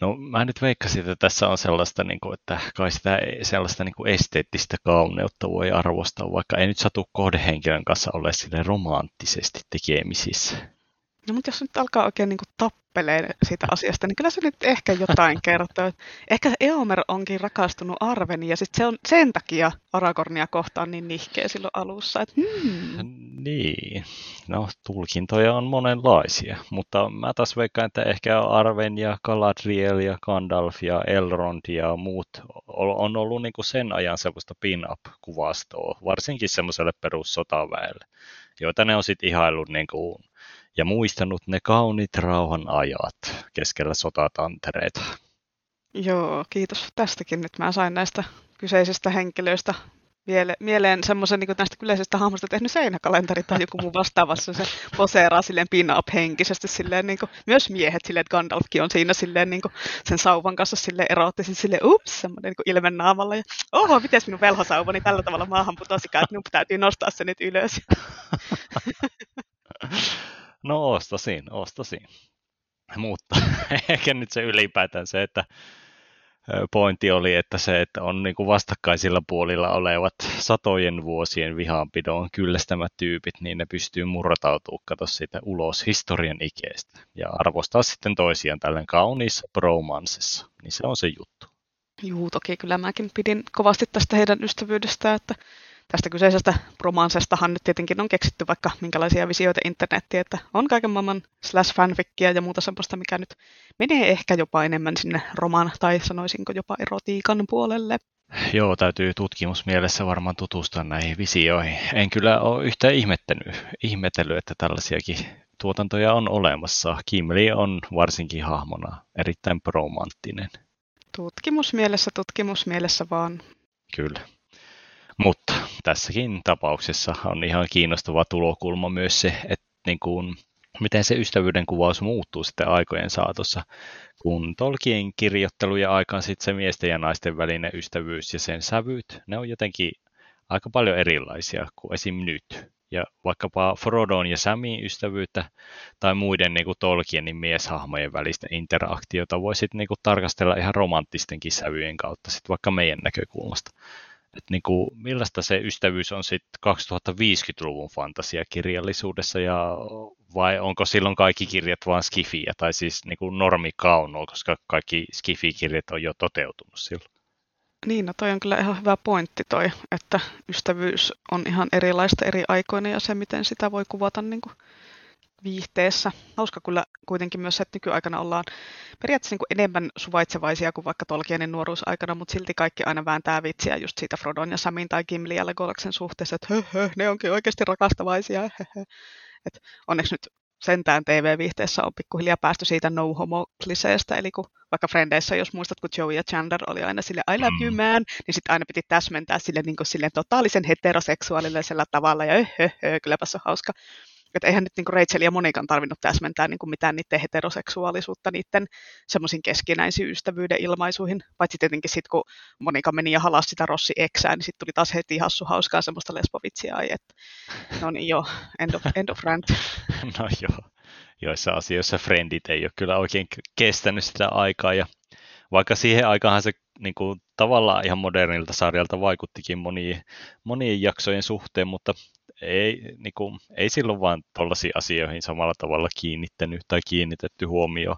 No mä nyt veikkasin, että tässä on sellaista, niin kuin, että kai sitä sellaista niin kuin esteettistä kauneutta voi arvostaa, vaikka ei nyt satu kohdehenkilön kanssa ole sille romanttisesti tekemisissä. No mutta jos nyt alkaa oikein niin kuin tappelee siitä asiasta, niin kyllä se nyt ehkä jotain kertoo. Ehkä Eomer onkin rakastunut Arveni ja sit se on sen takia Aragornia kohtaan niin nihkeä silloin alussa. Että, hmm. Niin, no tulkintoja on monenlaisia, mutta mä taas veikkaan, että ehkä Arven ja Galadriel ja Gandalf ja Elrond ja muut on ollut niin kuin sen ajan sellaista pin-up-kuvastoa, varsinkin semmoiselle perussotaväelle, joita ne on sitten ihaillut niin kuin ja muistanut ne kaunit rauhan ajat keskellä sotatantereita. Joo, kiitos tästäkin. Nyt mä sain näistä kyseisistä henkilöistä mieleen semmoisen niin näistä yleisestä hahmosta tehnyt seinäkalenteri tai joku muu vastaavassa. Se poseeraa silleen pin-up henkisesti. Silleen, niin kuin, myös miehet silleen, että Gandalfkin on siinä silleen, niin kuin, sen sauvan kanssa silleen eroottisen silleen, ups, semmoinen niin ilmen naamalla. Ja, oho, miten minun velhosauvani tällä tavalla maahan putosikaan, että minun täytyy nostaa se nyt ylös. No ostasin, ostasin. Mutta ehkä nyt se ylipäätään se, että pointti oli, että se, että on niin kuin vastakkaisilla puolilla olevat satojen vuosien vihanpidon kyllästämät tyypit, niin ne pystyy murtautumaan kato siitä ulos historian ikeestä ja arvostaa sitten toisiaan tällä kauniissa bromansessa. Niin se on se juttu. Juu, toki kyllä mäkin pidin kovasti tästä heidän ystävyydestään, että tästä kyseisestä romansestahan nyt tietenkin on keksitty vaikka minkälaisia visioita internettiin, että on kaiken maailman slash fanfickia ja muuta semmoista, mikä nyt menee ehkä jopa enemmän sinne roman tai sanoisinko jopa erotiikan puolelle. Joo, täytyy tutkimusmielessä varmaan tutustua näihin visioihin. En kyllä ole yhtään ihmettänyt, ihmetellyt, että tällaisiakin tuotantoja on olemassa. Kimli on varsinkin hahmona erittäin romanttinen. Tutkimusmielessä, tutkimusmielessä vaan Kyllä. Mutta tässäkin tapauksessa on ihan kiinnostava tulokulma myös se, että niin kuin, miten se ystävyyden kuvaus muuttuu sitten aikojen saatossa, kun Tolkien kirjoittelujen aikaan sitten se miesten ja naisten välinen ystävyys ja sen sävyt, ne on jotenkin aika paljon erilaisia kuin esim. nyt. Ja vaikkapa Frodon ja Samin ystävyyttä tai muiden niin kuin Tolkienin mieshahmojen välistä interaktiota voi sitten niin kuin tarkastella ihan romanttistenkin sävyjen kautta sitten vaikka meidän näkökulmasta. Et niin kuin, millaista se ystävyys on sitten 2050-luvun fantasiakirjallisuudessa ja vai onko silloin kaikki kirjat vain skifiä tai siis niin kuin normikaunoa, koska kaikki skifi-kirjat on jo toteutunut silloin? Niin, no toi on kyllä ihan hyvä pointti toi, että ystävyys on ihan erilaista eri aikoina ja se, miten sitä voi kuvata niin kuin viihteessä. Hauska kyllä kuitenkin myös se, että nykyaikana ollaan periaatteessa niin kuin enemmän suvaitsevaisia kuin vaikka Tolkienin nuoruusaikana, mutta silti kaikki aina vääntää vitsiä just siitä Frodon ja Samin tai Gimli ja Legolas'en suhteessa, että hö, hö, ne onkin oikeasti rakastavaisia. Hö, hö. Et onneksi nyt sentään TV-viihteessä on pikkuhiljaa päästy siitä no homo kliseestä, eli kun vaikka Frendeissä, jos muistat, kun Joey ja Chandler oli aina sille I love you mm. man, niin sitten aina piti täsmentää sille niin kuin silleen totaalisen heteroseksuaalisella tavalla, ja öh, öh, kylläpäs on hauska. Että eihän nyt niin kuin Rachel ja Monikan tarvinnut täsmentää niin kuin mitään niiden heteroseksuaalisuutta niiden semmoisin keskinäisiin ystävyyden ilmaisuihin. Paitsi tietenkin sitten, kun Monika meni ja halasi sitä Rossi eksää, niin sitten tuli taas heti hassu hauskaa semmoista lesbovitsiä. Ai, että, no niin joo, end of, end of rant. no joo, joissa asioissa friendit ei ole kyllä oikein kestänyt sitä aikaa. Ja vaikka siihen aikaan se niin kuin, tavallaan ihan modernilta sarjalta vaikuttikin monien, monien jaksojen suhteen, mutta ei, niin kuin, ei silloin vaan tuollaisiin asioihin samalla tavalla kiinnittänyt tai kiinnitetty huomioon.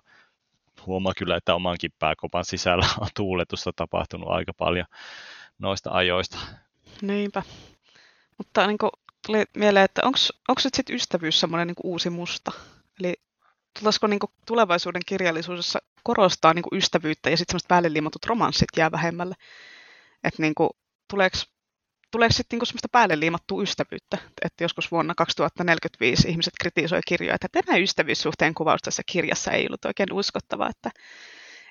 Huomaa kyllä, että omankin pääkopan sisällä on tuuletusta tapahtunut aika paljon noista ajoista. Niinpä. Mutta niin kuin, tuli mieleen, että onko nyt sitten ystävyys semmoinen niin uusi musta? Eli tulisiko niin kuin, tulevaisuuden kirjallisuudessa korostaa niin kuin, ystävyyttä ja sitten semmoiset päälle liimatut romanssit jää vähemmälle? Että niin kuin, tuleeko tuleeko sitten niinku semmoista päälle liimattua ystävyyttä, että joskus vuonna 2045 ihmiset kritisoi kirjoja, että tämä ystävyyssuhteen kuvaus tässä kirjassa ei ollut oikein uskottava, että,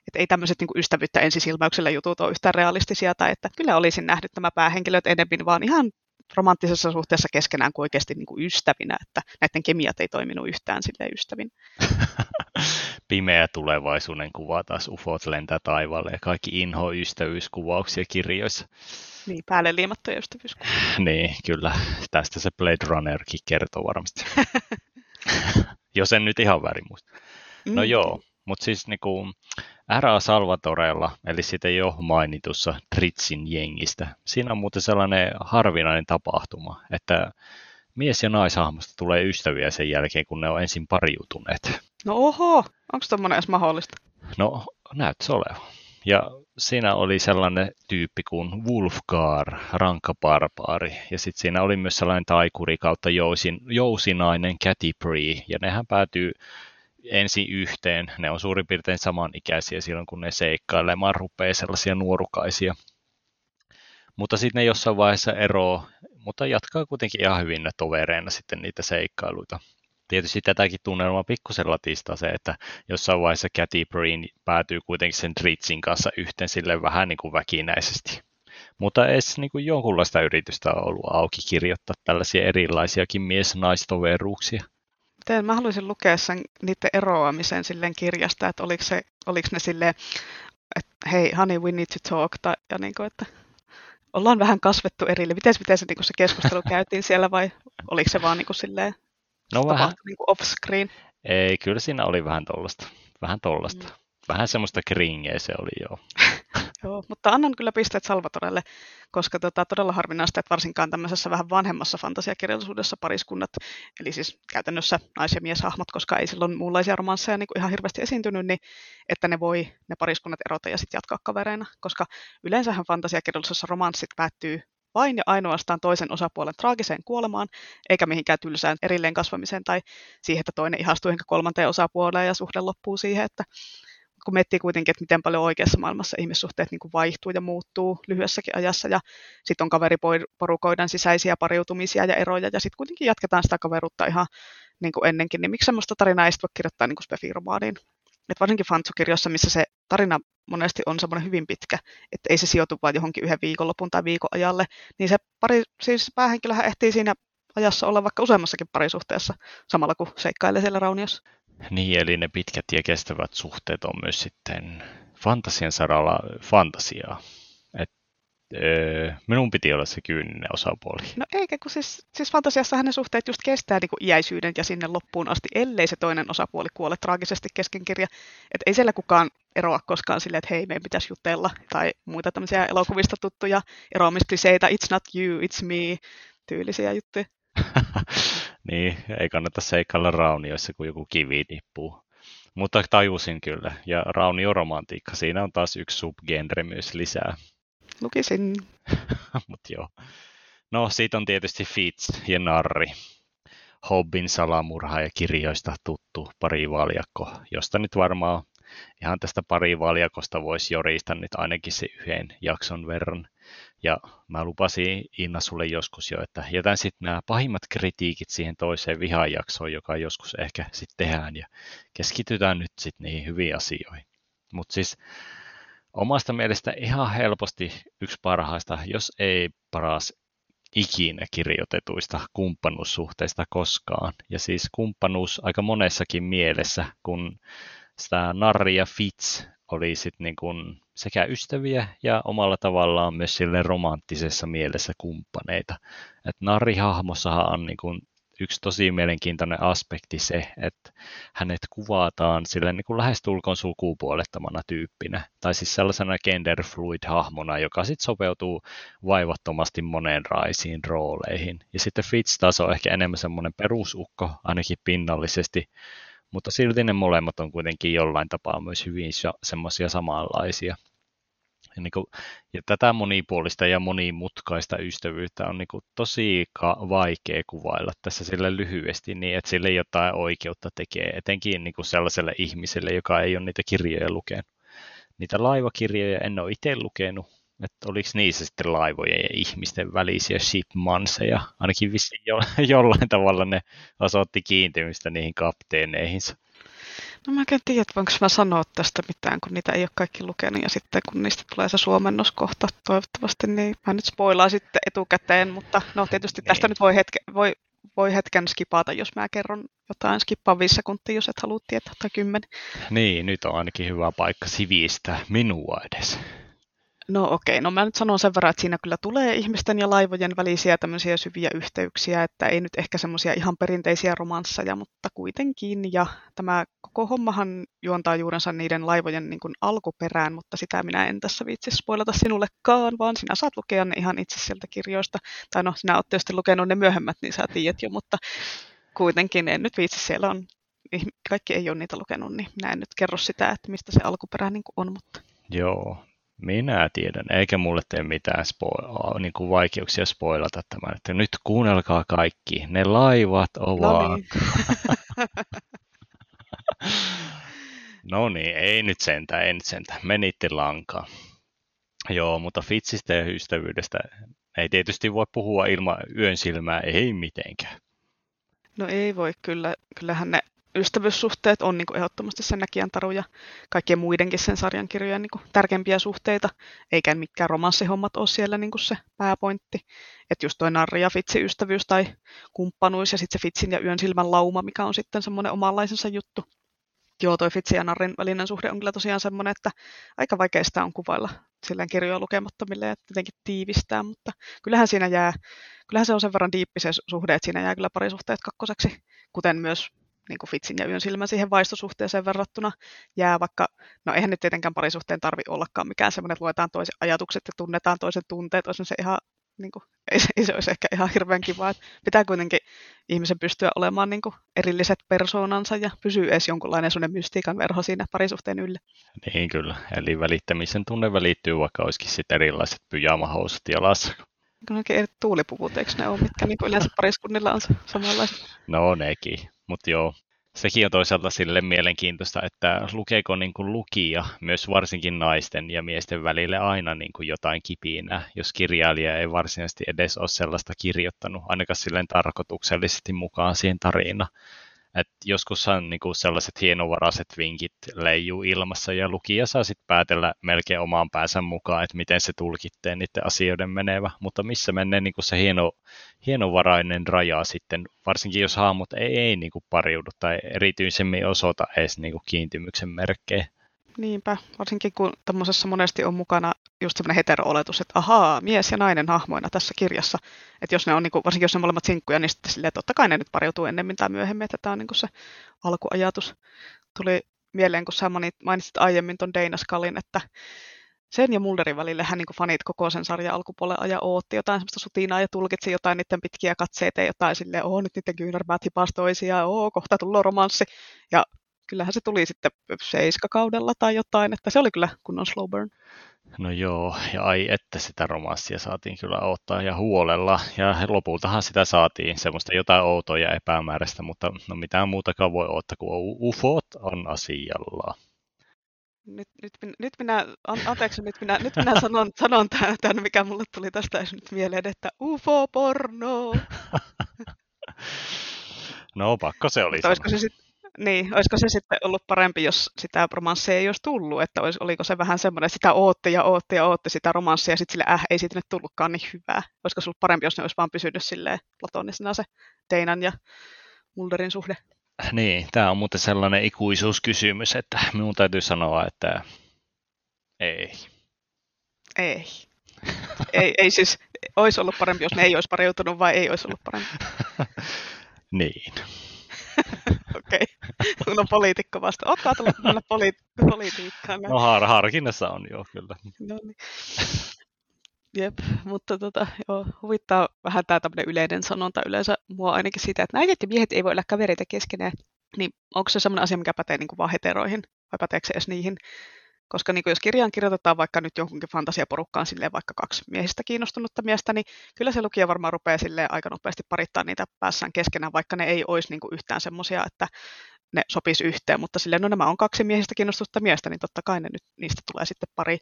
että ei tämmöiset niinku ystävyyttä ensisilmäyksellä jutut ole yhtään realistisia, tai että kyllä olisin nähnyt nämä päähenkilöt enemmän vaan ihan romanttisessa suhteessa keskenään kuin oikeasti niin ystävinä, että näiden kemiat ei toiminut yhtään sille ystävin. Pimeä tulevaisuuden kuva taas ufot lentää taivaalle ja kaikki inho ystävyyskuvauksia kirjoissa. Niin, päälle liimattuja ystävyyskuvia. niin, kyllä. Tästä se Blade Runnerkin kertoo varmasti. Jos en nyt ihan väärin muista. No mm. joo, mutta siis niinku R.A. Salvatorella, eli sitten jo mainitussa Tritsin jengistä, siinä on muuten sellainen harvinainen tapahtuma, että mies- ja naishahmosta tulee ystäviä sen jälkeen, kun ne on ensin pariutuneet. No oho, onko tommonen edes mahdollista? No, näyttäisi olevan. Ja siinä oli sellainen tyyppi kuin Wolfgar, rankka barbaari. Ja sitten siinä oli myös sellainen taikuri kautta jousin, jousinainen Bree. Ja nehän päätyy ensin yhteen. Ne on suurin piirtein samanikäisiä silloin, kun ne seikkailemaan rupeaa sellaisia nuorukaisia. Mutta sitten ne jossain vaiheessa eroo, mutta jatkaa kuitenkin ihan hyvin ne tovereina sitten niitä seikkailuita tietysti tätäkin tunnelmaa pikkusen latistaa se, että jossain vaiheessa Cathy Breen päätyy kuitenkin sen Dritsin kanssa yhteen sille vähän niin kuin väkinäisesti. Mutta edes niin kuin jonkunlaista yritystä on ollut auki kirjoittaa tällaisia erilaisiakin mies-naistoveruuksia. Miten mä haluaisin lukea sen niiden eroamisen silleen kirjasta, että oliko, se, oliko ne silleen, että hei honey we need to talk, tai, ja niin kuin, että ollaan vähän kasvettu erille. Miten, miten se, niin se keskustelu käytiin siellä vai oliko se vaan niin kuin silleen No vähän. Niin off-screen. Ei, kyllä siinä oli vähän tollasta. Vähän tollasta. Mm. Vähän semmoista kringeä se oli, joo. joo, mutta annan kyllä pisteet Salvatorelle, koska tota, todella harvinaista, että varsinkaan tämmöisessä vähän vanhemmassa fantasiakirjallisuudessa pariskunnat, eli siis käytännössä nais- ja mieshahmot, koska ei silloin muunlaisia romansseja niin ihan hirveästi esiintynyt, niin että ne voi ne pariskunnat erota ja sitten jatkaa kavereina, koska yleensähän fantasiakirjallisuudessa romanssit päättyy vain ja ainoastaan toisen osapuolen traagiseen kuolemaan, eikä mihinkään tylsään erilleen kasvamiseen tai siihen, että toinen ihastuu ehkä kolmanteen osapuoleen ja suhde loppuu siihen, että kun miettii kuitenkin, että miten paljon oikeassa maailmassa ihmissuhteet niin kuin vaihtuu ja muuttuu lyhyessäkin ajassa, ja sitten on kaveriporukoiden sisäisiä pariutumisia ja eroja, ja sitten kuitenkin jatketaan sitä kaveruutta ihan niin kuin ennenkin, niin miksi semmoista tarinaa ei voi kirjoittaa niin kuin? Että varsinkin fantsukirjoissa, missä se tarina monesti on semmoinen hyvin pitkä, että ei se sijoitu vain johonkin yhden viikonlopun tai viikon ajalle, niin se pari, siis päähenkilöhän ehtii siinä ajassa olla vaikka useammassakin parisuhteessa samalla kuin seikkailee siellä rauniossa. Niin, eli ne pitkät ja kestävät suhteet on myös sitten fantasian saralla fantasiaa. Öö, minun piti olla se kyyninen osapuoli. No eikä, kun siis, siis fantasiassa ne suhteet just kestää niin kuin iäisyyden ja sinne loppuun asti, ellei se toinen osapuoli kuole traagisesti kesken kirja. Että ei siellä kukaan eroa koskaan silleen, että hei, meidän pitäisi jutella, tai muita tämmöisiä elokuvista tuttuja eroamiskliseitä, it's not you, it's me, tyylisiä juttuja. niin, ei kannata seikkailla raunioissa, kun joku kivi tippuu. Mutta tajusin kyllä, ja raunioromantiikka, siinä on taas yksi subgenre myös lisää. Lukisin. Mut joo. No, siitä on tietysti Fitz ja Narri. Hobbin salamurha ja kirjoista tuttu parivaljakko, josta nyt varmaan ihan tästä parivaljakosta voisi jorista nyt ainakin se yhden jakson verran. Ja mä lupasin Inna sulle joskus jo, että jätän sitten nämä pahimmat kritiikit siihen toiseen vihajaksoon, joka joskus ehkä sitten tehdään ja keskitytään nyt sitten niihin hyviin asioihin. Mutta siis omasta mielestä ihan helposti yksi parhaista, jos ei paras ikinä kirjoitetuista kumppanuussuhteista koskaan. Ja siis kumppanuus aika monessakin mielessä, kun sitä Narri ja Fitz oli sitten niin kuin sekä ystäviä ja omalla tavallaan myös sille romanttisessa mielessä kumppaneita. Et Narri-hahmossahan on niin kuin yksi tosi mielenkiintoinen aspekti se, että hänet kuvataan sille niin kuin lähestulkoon sukupuolettomana tyyppinä, tai siis sellaisena genderfluid-hahmona, joka sitten sopeutuu vaivattomasti monenraisiin rooleihin. Ja sitten Fitz taas on ehkä enemmän semmoinen perusukko, ainakin pinnallisesti, mutta silti ne molemmat on kuitenkin jollain tapaa myös hyvin semmoisia samanlaisia. Niin kuin, ja tätä monipuolista ja monimutkaista ystävyyttä on niin kuin tosi vaikea kuvailla tässä sille lyhyesti niin, että sille jotain oikeutta tekee, etenkin niin kuin sellaiselle ihmiselle, joka ei ole niitä kirjoja lukenut. Niitä laivakirjoja en ole itse lukenut, että oliko niissä sitten laivojen ja ihmisten välisiä shipmanseja. Ainakin vissiin jo, jollain tavalla ne osoitti kiintymistä niihin kapteeneihinsa. No mä en tiedä, voinko mä sanoa tästä mitään, kun niitä ei ole kaikki lukenut. Ja sitten kun niistä tulee se suomennos kohta toivottavasti, niin mä nyt spoilaan sitten etukäteen. Mutta no tietysti tästä niin. nyt voi, hetke, voi, voi hetken skipata, jos mä kerron jotain. Skippaa viisi sekuntia, jos et halua tietää, tai kymmenen. Niin, nyt on ainakin hyvä paikka sivistää minua edes. No okei, okay. no mä nyt sanon sen verran, että siinä kyllä tulee ihmisten ja laivojen välisiä tämmöisiä syviä yhteyksiä, että ei nyt ehkä semmoisia ihan perinteisiä romansseja, mutta kuitenkin. Ja tämä koko hommahan juontaa juurensa niiden laivojen niin kuin alkuperään, mutta sitä minä en tässä viitsi spoilata sinullekaan, vaan sinä saat lukea ne ihan itse sieltä kirjoista. Tai no, sinä olet tietysti lukenut ne myöhemmät, niin sä tiedät jo, mutta kuitenkin en nyt viitsi, siellä on, kaikki ei ole niitä lukenut, niin minä en nyt kerro sitä, että mistä se alkuperä niin on, mutta... Joo, minä tiedän, eikä mulle tee mitään spo- niin kuin vaikeuksia spoilata tämän. Että nyt kuunnelkaa kaikki, ne laivat ovat... No niin. no niin, ei nyt sentä, ei nyt sentä. Menitte lankaan. Joo, mutta Fitsistä ja ystävyydestä ei tietysti voi puhua ilman yön silmää, ei mitenkään. No ei voi kyllä. Kyllähän ne ystävyyssuhteet on niin kuin ehdottomasti sen näkijän taru ja kaikkien muidenkin sen sarjan kirjojen niin kuin tärkeimpiä suhteita, eikä mitkään romanssihommat ole siellä niin kuin se pääpointti. Että just toi narri ja fitsi ystävyys tai kumppanuus ja sitten se fitsin ja yön silmän lauma, mikä on sitten semmoinen omanlaisensa juttu. Joo, toi fitsi ja narrin välinen suhde on kyllä tosiaan semmoinen, että aika vaikea sitä on kuvailla silleen kirjoja lukemattomille ja jotenkin tiivistää, mutta kyllähän siinä jää, kyllähän se on sen verran diippi se suhde, että siinä jää kyllä parisuhteet kakkoseksi, kuten myös niin kuin Fitsin ja Yön silmä siihen vaistosuhteeseen verrattuna jää, vaikka, no eihän nyt tietenkään parisuhteen tarvi ollakaan mikään semmoinen, että luetaan toisen ajatukset ja tunnetaan toisen tunteet, olisi se ihan, niin kuin, ei, se, ei se olisi ehkä ihan hirveän kiva, että pitää kuitenkin ihmisen pystyä olemaan niin kuin erilliset persoonansa ja pysyy edes jonkunlainen sellainen mystiikan verho siinä parisuhteen ylle. Niin kyllä, eli välittämisen tunne välittyy, vaikka olisikin sitten erilaiset pyjamahousut jalassa. Oikein tuulipuvut, eikö ne ole, mitkä niin yleensä pariskunnilla on samanlaiset? No nekin, mutta joo, sekin on toisaalta sille mielenkiintoista, että lukeeko niin kuin lukija myös varsinkin naisten ja miesten välille aina niin kuin jotain kipinä, jos kirjailija ei varsinaisesti edes ole sellaista kirjoittanut, ainakaan silleen tarkoituksellisesti mukaan siihen tarinaan. Et joskushan niin kuin sellaiset hienovaraiset vinkit leijuu ilmassa ja lukija saa sitten päätellä melkein omaan päänsä mukaan, että miten se tulkittee niiden asioiden menevä. Mutta missä menee niin kuin se hieno, hienovarainen raja sitten, varsinkin jos hahmot ei, ei niin kuin pariudu tai erityisemmin osoita edes niin kuin kiintymyksen merkkejä. Niinpä, varsinkin kun tämmöisessä monesti on mukana just semmoinen hetero-oletus, että ahaa, mies ja nainen hahmoina tässä kirjassa. Että jos ne on, niin kuin, varsinkin jos ne molemmat sinkkuja, niin sitten silleen, totta kai ne nyt pariutuu ennemmin tai myöhemmin, että tämä on niin kuin se alkuajatus. Tuli mieleen, kun sä mainitsit aiemmin tuon Dana Skalin, että sen ja Mulderin välille hän niin fanit koko sen sarjan alkupuolella ja ootti jotain semmoista sutinaa ja tulkitsi jotain niiden pitkiä katseita ja jotain silleen, oo nyt niiden kyynärpäät hipas toisiaan, oo kohta tullut romanssi. Ja kyllähän se tuli sitten seiskakaudella tai jotain, että se oli kyllä kunnon slow burn. No joo, ja ai että sitä romanssia saatiin kyllä ottaa ja huolella, ja lopultahan sitä saatiin semmoista jotain outoa ja epämääräistä, mutta no mitään muutakaan voi ottaa, kun ufot on asialla. Nyt, nyt, nyt minä, an, anteeksi, nyt minä, nyt minä sanon, sanon tämän, mikä mulle tuli tästä nyt mieleen, että ufo-porno. no pakko se oli olisiko se sitten niin, olisiko se sitten ollut parempi, jos sitä romanssia ei olisi tullut, että olisi, oliko se vähän semmoinen, että sitä ootti ja ootti ja ootti sitä romanssia ja sitten sille äh, ei siitä nyt tullutkaan niin hyvää. Olisiko se ollut parempi, jos ne olisi vaan pysynyt silleen platonisena se Teinan ja Mulderin suhde? Niin, tämä on muuten sellainen ikuisuuskysymys, että minun täytyy sanoa, että ei. Ei. ei, ei siis, olisi ollut parempi, jos ne ei olisi pariutunut vai ei olisi ollut parempi? niin. Okei, kun on poliitikko vasta. Oletko ajatellut mennä poli- politiikkaan? No har- harkinnassa on joo, kyllä. No niin. Jep, mutta tota, joo, huvittaa vähän tämä tämmöinen yleinen sanonta yleensä mua ainakin siitä, että naiset ja miehet ei voi olla kavereita keskenään. Niin onko se sellainen asia, mikä pätee niin kuin vaan heteroihin, vai päteekö se edes niihin? Koska niin kuin jos kirjaan kirjoitetaan vaikka nyt johonkin fantasiaporukkaan silleen vaikka kaksi miehistä kiinnostunutta miestä, niin kyllä se lukija varmaan rupeaa silleen aika nopeasti parittaa niitä päässään keskenään, vaikka ne ei olisi niin kuin yhtään semmoisia, että ne sopisi yhteen, mutta silleen, no nämä on kaksi miehistä kiinnostunutta miestä, niin totta kai ne nyt, niistä tulee sitten pari.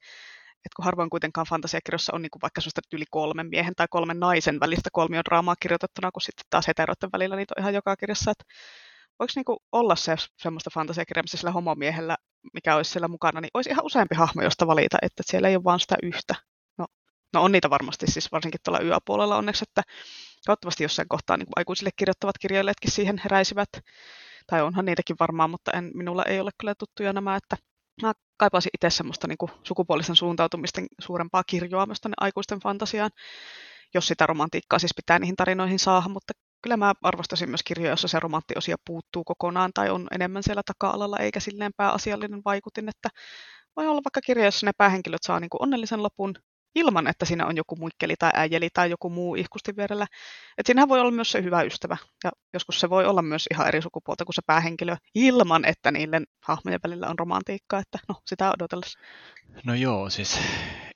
Et kun harvoin kuitenkaan fantasiakirjoissa on niin kuin vaikka sellaista yli kolmen miehen tai kolmen naisen välistä kolmiodraamaa kirjoitettuna, kun sitten taas heteroiden välillä niitä on ihan joka kirjassa. Että voiko niinku olla se semmoista fantasiakirjaa, missä sillä homomiehellä, mikä olisi siellä mukana, niin olisi ihan useampi hahmo, josta valita, että siellä ei ole vain sitä yhtä. No, no on niitä varmasti siis varsinkin tuolla yöpuolella onneksi, että toivottavasti jossain kohtaa niin aikuisille kirjoittavat kirjailijatkin siihen heräisivät. Tai onhan niitäkin varmaan, mutta en, minulla ei ole kyllä tuttuja nämä, että mä kaipaisin itse semmoista niin kuin sukupuolisen suuntautumisten suurempaa kirjoa myös aikuisten fantasiaan, jos sitä romantiikkaa siis pitää niihin tarinoihin saada, mutta kyllä mä arvostasin myös kirjoja, jossa se romanttiosia puuttuu kokonaan tai on enemmän siellä taka-alalla eikä silleen pääasiallinen vaikutin, että voi olla vaikka kirja, jossa ne päähenkilöt saa niin kuin onnellisen lopun ilman, että siinä on joku muikkeli tai äijeli tai joku muu ihkusti vierellä. Et siinähän voi olla myös se hyvä ystävä ja joskus se voi olla myös ihan eri sukupuolta kuin se päähenkilö ilman, että niille hahmojen välillä on romantiikkaa, että no sitä odotellessa. No joo, siis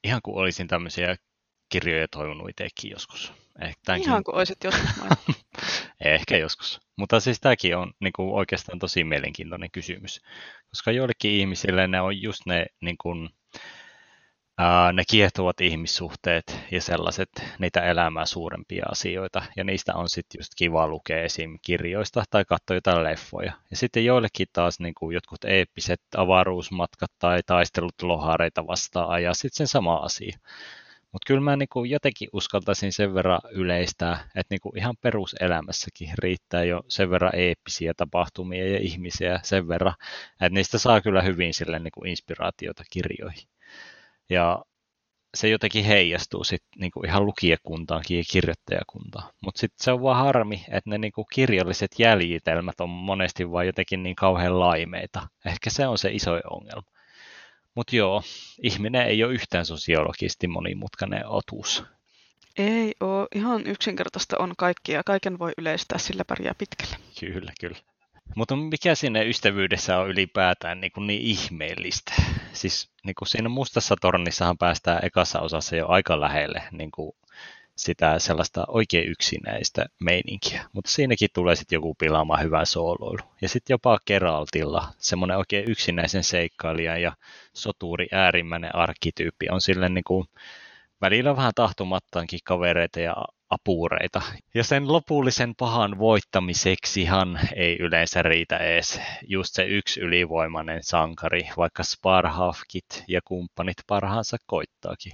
ihan kuin olisin tämmöisiä kirjoja toivonut itsekin joskus. Eh, tämänkin... Ihan kuin olisit joskus Ehkä joskus. Mutta siis tämäkin on niin kuin, oikeastaan tosi mielenkiintoinen kysymys. Koska joillekin ihmisille ne on just ne, niin kuin, ää, ne kiehtovat ihmissuhteet ja sellaiset niitä elämää suurempia asioita. Ja niistä on sitten just kiva lukea esim. kirjoista tai katsoa jotain leffoja. Ja sitten joillekin taas niin kuin, jotkut eeppiset avaruusmatkat tai taistelut lohareita vastaan ja sitten sen sama asia. Mutta kyllä mä niinku jotenkin uskaltaisin sen verran yleistää, että niinku ihan peruselämässäkin riittää jo sen verran eeppisiä tapahtumia ja ihmisiä sen verran, että niistä saa kyllä hyvin sille niinku inspiraatiota kirjoihin. Ja se jotenkin heijastuu sit niinku ihan lukijakuntaankin ja kirjoittajakuntaan. Mutta sitten se on vaan harmi, että ne niinku kirjalliset jäljitelmät on monesti vaan jotenkin niin kauhean laimeita. Ehkä se on se iso ongelma. Mutta joo, ihminen ei ole yhtään sosiologisesti monimutkainen otus. Ei ole. Ihan yksinkertaista on kaikki ja kaiken voi yleistää, sillä pärjää pitkälle. Kyllä, kyllä. Mutta mikä sinne ystävyydessä on ylipäätään niin, kuin niin ihmeellistä? Siis niin kuin siinä mustassa tornissahan päästään ekassa osassa jo aika lähelle niin kuin sitä sellaista oikein yksinäistä meininkiä. Mutta siinäkin tulee sitten joku pilaamaan hyvää sooloilu. Ja sitten jopa Geraltilla, semmoinen oikein yksinäisen seikkailija ja soturi äärimmäinen arkkityyppi on sille niin kuin välillä vähän tahtomattaankin kavereita ja apureita. Ja sen lopullisen pahan voittamiseksihan ei yleensä riitä edes just se yksi ylivoimainen sankari, vaikka Sparhafkit ja kumppanit parhaansa koittaakin.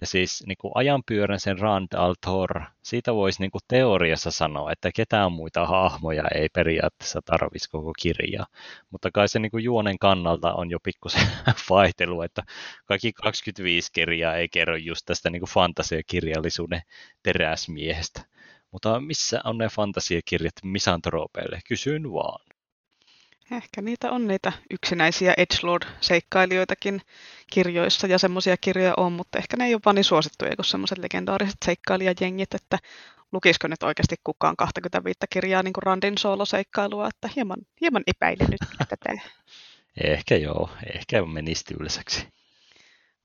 Ja siis niin kuin ajanpyörän sen Rand al Thor, siitä voisi niin kuin teoriassa sanoa, että ketään muita hahmoja ei periaatteessa tarvitsisi koko kirjaa. Mutta kai se niin kuin juonen kannalta on jo pikkusen vaihtelu, että kaikki 25 kirjaa ei kerro just tästä niin kuin fantasiakirjallisuuden teräsmiehestä. Mutta missä on ne fantasiakirjat misantropeille? Kysyn vaan. Ehkä niitä on niitä yksinäisiä Edgelord-seikkailijoitakin kirjoissa ja semmoisia kirjoja on, mutta ehkä ne ei ole vaan niin suosittuja kuin semmoiset legendaariset seikkailijajengit, että lukisiko nyt oikeasti kukaan 25 kirjaa niin kuin Randin sooloseikkailua, että hieman, hieman epäilen nyt tätä. Ehkä joo, ehkä menisi tylsäksi.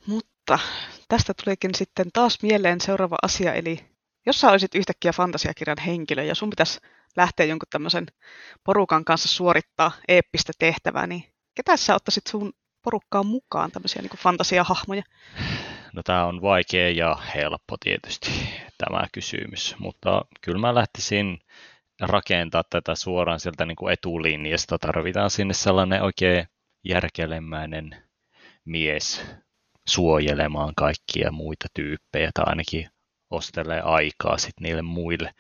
Mutta tästä tulikin sitten taas mieleen seuraava asia, eli jos sä olisit yhtäkkiä fantasiakirjan henkilö ja sun pitäisi lähteä jonkun tämmöisen porukan kanssa suorittaa eeppistä tehtävää, niin ketä sä ottaisit sun porukkaan mukaan tämmöisiä niin fantasiahahmoja? No tämä on vaikea ja helppo tietysti tämä kysymys, mutta kyllä mä lähtisin rakentaa tätä suoraan sieltä niin kuin etulinjasta. Tarvitaan sinne sellainen oikein järkelemäinen mies suojelemaan kaikkia muita tyyppejä tai ainakin ostelee aikaa sit niille muille.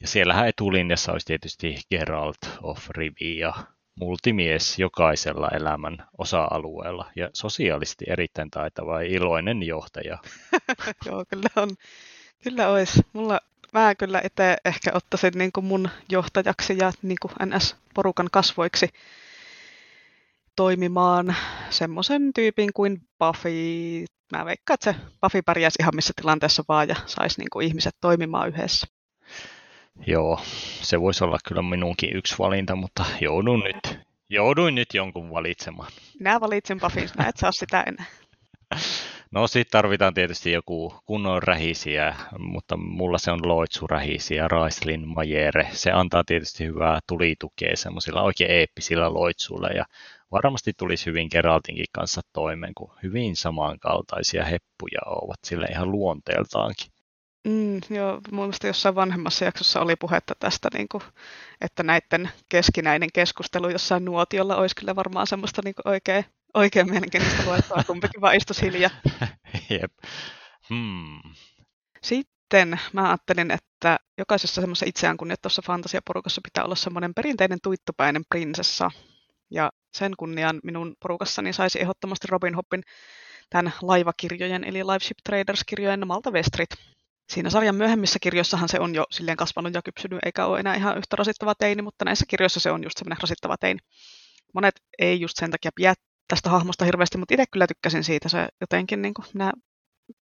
Ja siellähän etulinjassa olisi tietysti Geralt of Rivia multimies jokaisella elämän osa-alueella ja sosiaalisesti erittäin taitava ja iloinen johtaja. Joo, kyllä on. Kyllä olisi. Mulla, mä kyllä itse ehkä ottaisin niin kuin mun johtajaksi ja niin kuin NS-porukan kasvoiksi toimimaan semmoisen tyypin kuin Buffy. Mä veikkaan, että se Buffy pärjäisi ihan missä tilanteessa vaan ja saisi niin kuin ihmiset toimimaan yhdessä. Joo, se voisi olla kyllä minunkin yksi valinta, mutta joudun nyt, jouduin nyt jonkun valitsemaan. Minä valitsin Buffin, mä et saa sitä enää. No sitten tarvitaan tietysti joku kunnon rähisiä, mutta mulla se on Loitsu rähisiä, Raislin Majere. Se antaa tietysti hyvää tulitukea semmoisilla oikein eeppisillä loitsuilla ja varmasti tulisi hyvin Geraltinkin kanssa toimeen, kun hyvin samankaltaisia heppuja ovat sille ihan luonteeltaankin. Mm, joo, mun mielestä jossain vanhemmassa jaksossa oli puhetta tästä, niin kuin, että näiden keskinäinen keskustelu jossain nuotiolla olisi kyllä varmaan semmoista niin kuin oikein, oikein mielenkiintoista luettua, kumpikin vaan istus hiljaa. Jep. Hmm. Sitten mä ajattelin, että jokaisessa semmoisessa itseään kunnioittavassa fantasiaporukassa pitää olla semmoinen perinteinen tuittupäinen prinsessa. Ja sen kunnian minun porukassani saisi ehdottomasti Robin Hoppin tämän laivakirjojen, eli Liveship Traders-kirjojen Malta Westrit siinä sarjan myöhemmissä kirjoissahan se on jo silleen kasvanut ja kypsynyt, eikä ole enää ihan yhtä rasittava teini, mutta näissä kirjoissa se on just semmoinen rasittava teini. Monet ei just sen takia pidä tästä hahmosta hirveästi, mutta itse kyllä tykkäsin siitä. Se jotenkin, niin kuin, minä,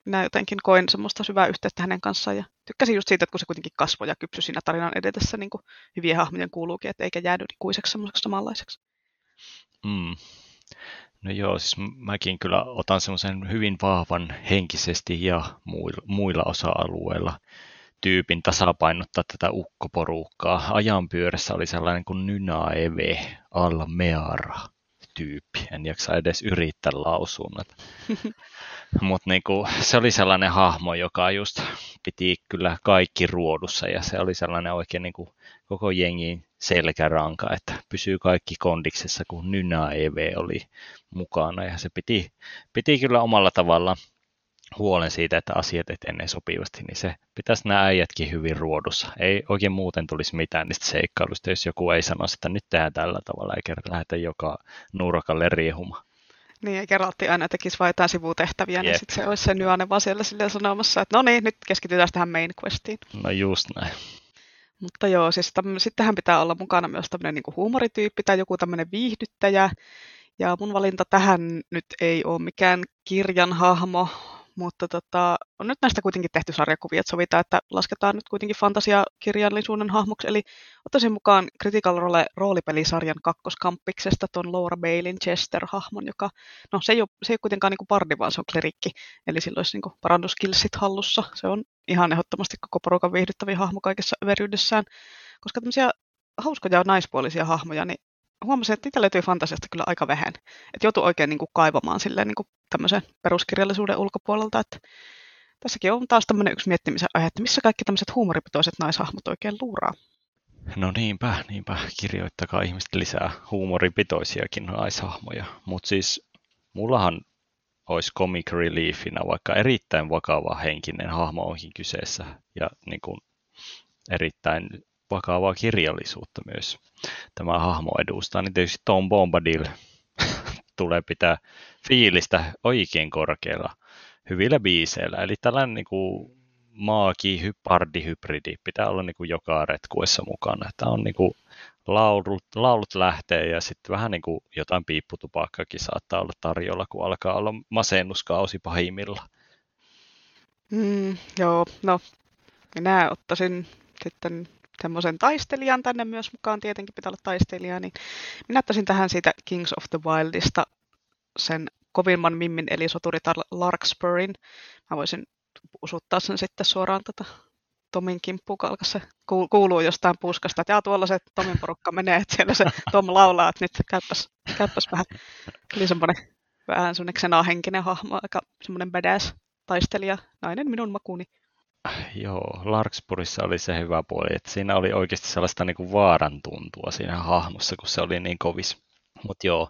minä jotenkin koin semmoista syvää yhteyttä hänen kanssaan ja tykkäsin just siitä, että kun se kuitenkin kasvoi ja kypsyi siinä tarinan edetessä niin kuin hyvien hahmojen kuuluukin, että eikä jäädy ikuiseksi semmoiseksi samanlaiseksi. Mm. No joo, siis mäkin kyllä otan semmoisen hyvin vahvan henkisesti ja muilla, osa-alueilla tyypin tasapainottaa tätä ukkoporukkaa. Ajanpyörässä oli sellainen kuin Nynaeve Almeara tyyppi. En jaksa edes yrittää lausua. Mutta niinku, se oli sellainen hahmo, joka just piti kyllä kaikki ruodussa ja se oli sellainen oikein niinku koko jengin selkäranka, että pysyy kaikki kondiksessa, kun Nynä EV oli mukana ja se piti, piti kyllä omalla tavalla huolen siitä, että asiat etenee sopivasti, niin se pitäisi nämä äijätkin hyvin ruodussa. Ei oikein muuten tulisi mitään niistä seikkailusta, jos joku ei sano, että nyt tehdään tällä tavalla, eikä lähdetä joka nurkalle riehumaan. Niin, ja Geraltti aina tekisi vain jotain sivutehtäviä, niin Jep. niin sitten se olisi se Nyane vaan siellä silleen sanomassa, että no niin, nyt keskitytään tähän main questiin. No just näin. Mutta joo, siis sittenhän pitää olla mukana myös tämmöinen niin huumorityyppi tai joku tämmöinen viihdyttäjä. Ja mun valinta tähän nyt ei ole mikään kirjan hahmo, mutta tota, on nyt näistä kuitenkin tehty sarjakuvia, että sovitaan, että lasketaan nyt kuitenkin fantasiakirjallisuuden hahmoksi, eli ottaisin mukaan Critical Role roolipelisarjan kakkoskampiksesta ton Laura Bailin Chester-hahmon, joka, no se ei ole, se ei ole kuitenkaan niin pardi, vaan se on klerikki, eli silloin olisi niin parannuskillsit hallussa, se on ihan ehdottomasti koko porukan viihdyttävä hahmo kaikessa överyydessään, koska tämmöisiä hauskoja naispuolisia hahmoja, niin huomasin, että niitä löytyy fantasiasta kyllä aika vähän. Että joutuu oikein niin kuin kaivamaan silleen niin kuin tämmöisen peruskirjallisuuden ulkopuolelta, että tässäkin on taas tämmöinen yksi miettimisen aihe, että missä kaikki tämmöiset huumoripitoiset naishahmot oikein luuraa. No niinpä, niinpä. Kirjoittakaa ihmiset lisää huumoripitoisiakin naishahmoja. Mutta siis mullahan olisi comic reliefina, vaikka erittäin vakava henkinen hahmo onkin kyseessä. Ja niin kuin erittäin vakavaa kirjallisuutta myös tämä hahmo edustaa, niin tietysti Tom Bombadil tulee pitää fiilistä oikein korkealla hyvillä biiseillä. Eli tällainen niin kuin maaki, pardihybridi pitää olla niin kuin joka retkuessa mukana. Tämä on niin kuin laulut, laulut lähtee ja sitten vähän niin kuin jotain piipputupakkakin saattaa olla tarjolla, kun alkaa olla masennuskausi pahimmilla. Mm, joo, no minä ottaisin sitten semmoisen taistelijan tänne myös mukaan, tietenkin pitää olla taistelija, niin minä ottaisin tähän siitä Kings of the Wildista sen kovimman mimmin eli soturitar Larkspurrin. Mä voisin usuttaa sen sitten suoraan tota Tomin kimppuun, kun se kuuluu jostain puskasta, että tuolla se Tomin porukka menee, että siellä se Tom laulaa, että nyt käyppäs, käyppäs vähän. Eli semmoinen vähän semmoinen xenahenkinen hahmo, aika semmoinen badass taistelija, nainen minun makuuni. Joo, Larkspurissa oli se hyvä puoli, että siinä oli oikeasti sellaista niin vaaran tuntua siinä hahmossa, kun se oli niin kovis. Mutta joo,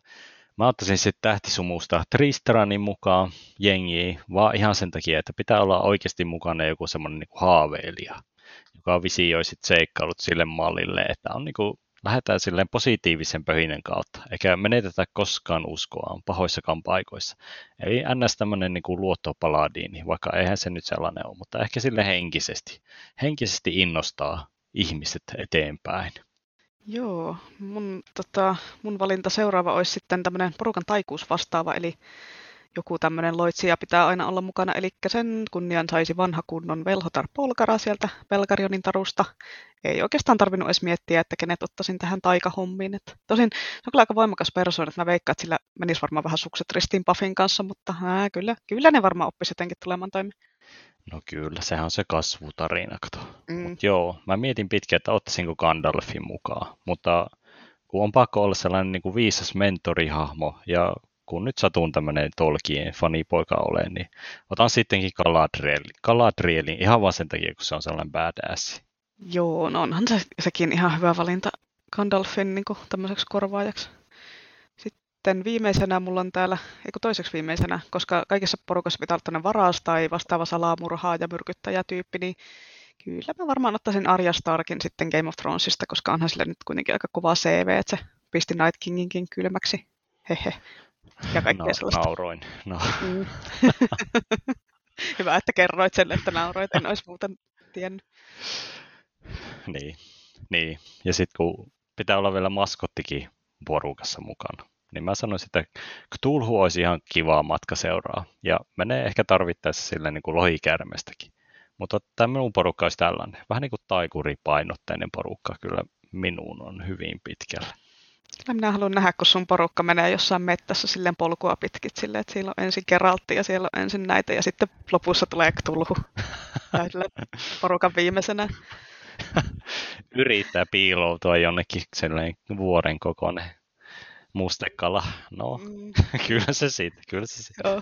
mä ottaisin sitten tähtisumusta Tristranin mukaan jengiin, vaan ihan sen takia, että pitää olla oikeasti mukana joku semmoinen niin haaveilija, joka visioi sitten seikkailut sille mallille, että on niin lähdetään silleen positiivisen pöhinän kautta, eikä menetetä koskaan uskoa pahoissakaan paikoissa. Eli ns. tämmöinen niin luottopaladiini, vaikka eihän se nyt sellainen ole, mutta ehkä sille henkisesti. Henkisesti innostaa ihmiset eteenpäin. Joo, mun, tota, mun valinta seuraava olisi sitten tämmöinen porukan taikuus vastaava, eli joku tämmöinen loitsija pitää aina olla mukana, eli sen kunnian saisi vanha kunnon Velhotar Polkara sieltä Belgarionin tarusta. Ei oikeastaan tarvinnut edes miettiä, että kenet ottaisin tähän taikahommiin. Et tosin se on kyllä aika voimakas persoona, että mä veikkaan, että sillä menisi varmaan vähän sukset ristiin Puffin kanssa, mutta ää, kyllä, kyllä ne varmaan oppisi jotenkin tulemaan toimi. No kyllä, sehän on se kasvutarina, kato. Mm. Mut joo, mä mietin pitkään, että ottaisinko Gandalfin mukaan, mutta kun on pakko olla sellainen niin kuin viisas mentorihahmo ja kun nyt satun tämmöinen Tolkien fanipoika olen, niin otan sittenkin Galadrielin, Galadrielin ihan vaan sen takia, kun se on sellainen badass. Joo, no onhan se, sekin ihan hyvä valinta Gandalfin niin tämmöiseksi korvaajaksi. Sitten viimeisenä mulla on täällä, eikö toiseksi viimeisenä, koska kaikissa porukassa pitää olla varas tai vastaava salamurhaa ja myrkyttäjätyyppi, niin kyllä mä varmaan ottaisin Arya Starkin sitten Game of Thronesista, koska onhan sille nyt kuitenkin aika kova CV, että se pisti Night Kinginkin kylmäksi. Hehe ja kaikkea no, sellaista. Nauroin. No. Mm. Hyvä, että kerroit sen, että nauroit. En olisi muuten tiennyt. Niin, niin. ja sitten kun pitää olla vielä maskottikin porukassa mukana, niin mä sanoisin, että Cthulhu olisi ihan kivaa matka seuraa. Ja menee ehkä tarvittaessa silleen niin kuin lohikärmestäkin. Mutta tämä minun porukka olisi tällainen. Vähän niin kuin taikuripainotteinen porukka kyllä minuun on hyvin pitkällä. Kyllä minä haluan nähdä, kun sun porukka menee jossain mettässä silleen polkua pitkit silleen, että siellä on ensin Geraltti ja siellä on ensin näitä ja sitten lopussa tulee Cthulhu. porukan viimeisenä. Yrittää piiloutua jonnekin sellainen vuoren kokoinen mustekala. No, mm. kyllä se siitä, kyllä se siitä. Joo.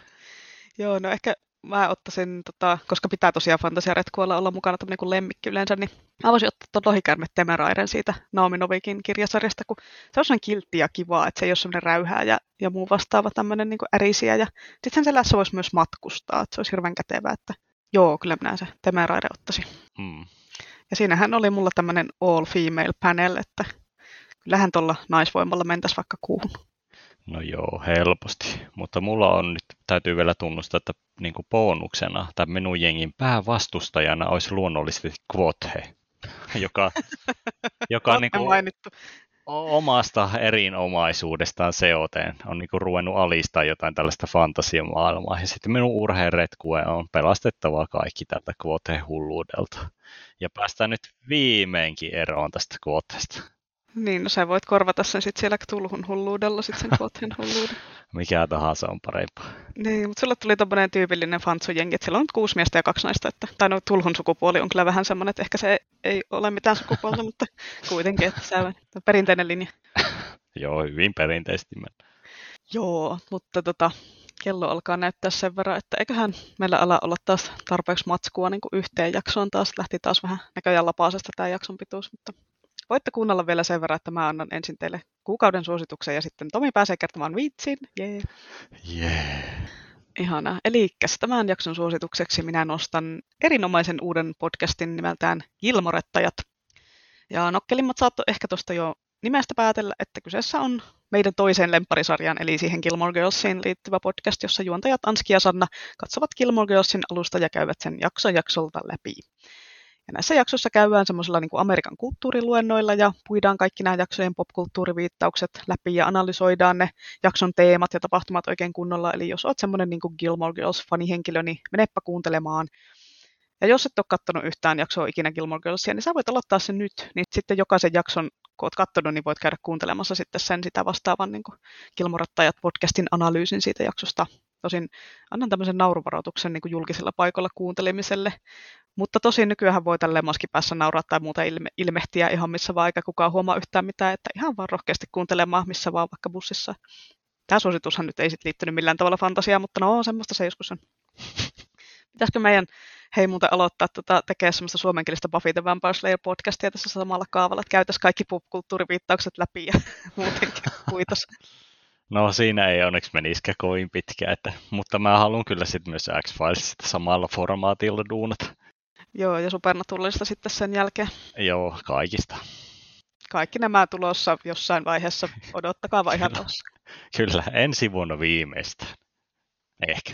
Joo, no ehkä mä ottaisin, tota, koska pitää tosiaan fantasiaretkuilla olla mukana tämmöinen kuin lemmikki yleensä, niin mä voisin ottaa tuon lohikärme Temeraiden siitä Naomi Novikin kirjasarjasta, kun se on sellainen kiltti ja kivaa, että se ei ole semmoinen räyhää ja, ja muu vastaava tämmöinen niin ärisiä. Ja sitten sen selässä voisi myös matkustaa, että se olisi hirveän kätevää, että joo, kyllä minä se Temeraide ottaisin. Mm. Ja siinähän oli mulla tämmöinen all female panel, että kyllähän tuolla naisvoimalla mentäisi vaikka kuuhun. No joo, helposti. Mutta mulla on nyt, täytyy vielä tunnustaa, että niin kuin bonuksena tai minun jengin päävastustajana olisi luonnollisesti Quothe, joka, joka niin kuin mainittu. omasta erinomaisuudestaan seoteen on niin kuin ruvennut alistaa jotain tällaista fantasiamaailmaa. Ja sitten minun urheenretkue on pelastettava kaikki tältä Quothe-hulluudelta. Ja päästään nyt viimeinkin eroon tästä Quothesta. Niin, no sä voit korvata sen sitten siellä tulhun hulluudella, sitten sen kotien hulluuden. Mikä tahansa on parempaa. Niin, mutta sulle tuli tommonen tyypillinen fantsujengi, että siellä on kuusi miestä ja kaksi naista, että, tai no tulhun sukupuoli on kyllä vähän semmoinen, että ehkä se ei ole mitään sukupuolta, mutta kuitenkin, että se on perinteinen linja. Joo, hyvin perinteisesti Joo, mutta tota, kello alkaa näyttää sen verran, että eiköhän meillä ala olla taas tarpeeksi matskua niin kuin yhteen jaksoon taas. Lähti taas vähän näköjään lapaasesta tämä jakson pituus, mutta voitte kuunnella vielä sen verran, että mä annan ensin teille kuukauden suosituksen ja sitten Tomi pääsee kertomaan vitsin. Jee. Yeah. Ihana. Eli tämän jakson suositukseksi minä nostan erinomaisen uuden podcastin nimeltään Gilmorettajat. Ja nokkelimmat saatto ehkä tuosta jo nimestä päätellä, että kyseessä on meidän toiseen lempparisarjaan, eli siihen Gilmore Girlsiin liittyvä podcast, jossa juontajat Anski ja Sanna katsovat Gilmore Girlsin alusta ja käyvät sen jakso jaksolta läpi. Ja näissä jaksoissa käydään semmoisilla niin Amerikan kulttuuriluennoilla ja puidaan kaikki nämä jaksojen popkulttuuriviittaukset läpi ja analysoidaan ne jakson teemat ja tapahtumat oikein kunnolla. Eli jos olet semmoinen niin Gilmore Girls-fanihenkilö, niin menepä kuuntelemaan. Ja jos et ole katsonut yhtään jaksoa ikinä Gilmore Girlsia, niin sä voit aloittaa sen nyt. Niin sitten jokaisen jakson, kun oot katsonut, niin voit käydä kuuntelemassa sitten sen sitä vastaavan niin Gilmorattajat podcastin analyysin siitä jaksosta. Tosin annan tämmöisen nauruvaroituksen niin julkisella paikalla kuuntelemiselle. Mutta tosin nykyään voi tälleen maskipäässä nauraa tai muuta ilme- ilmehtiä ihan missä vaan, eikä kukaan huomaa yhtään mitään, että ihan vaan rohkeasti kuuntelemaan missä vaan vaikka bussissa. Tämä suositushan nyt ei sitten liittynyt millään tavalla fantasiaan, mutta no semmoista se joskus on. Pitäisikö meidän, hei muuten aloittaa tota, tekemään semmoista suomenkielistä Buffy the Vampire Slayer podcastia tässä samalla kaavalla, että käytäisiin kaikki popkulttuuriviittaukset läpi ja muutenkin kuitos. No siinä ei onneksi menisikään kovin pitkä, että, mutta mä haluan kyllä sitten myös X-Filesista samalla formaatilla duunata. Joo, ja Supernaturalista sitten sen jälkeen. Joo, kaikista. Kaikki nämä tulossa jossain vaiheessa. Odottakaa vaan ihan Kyllä, ensi vuonna viimeistään. Ehkä.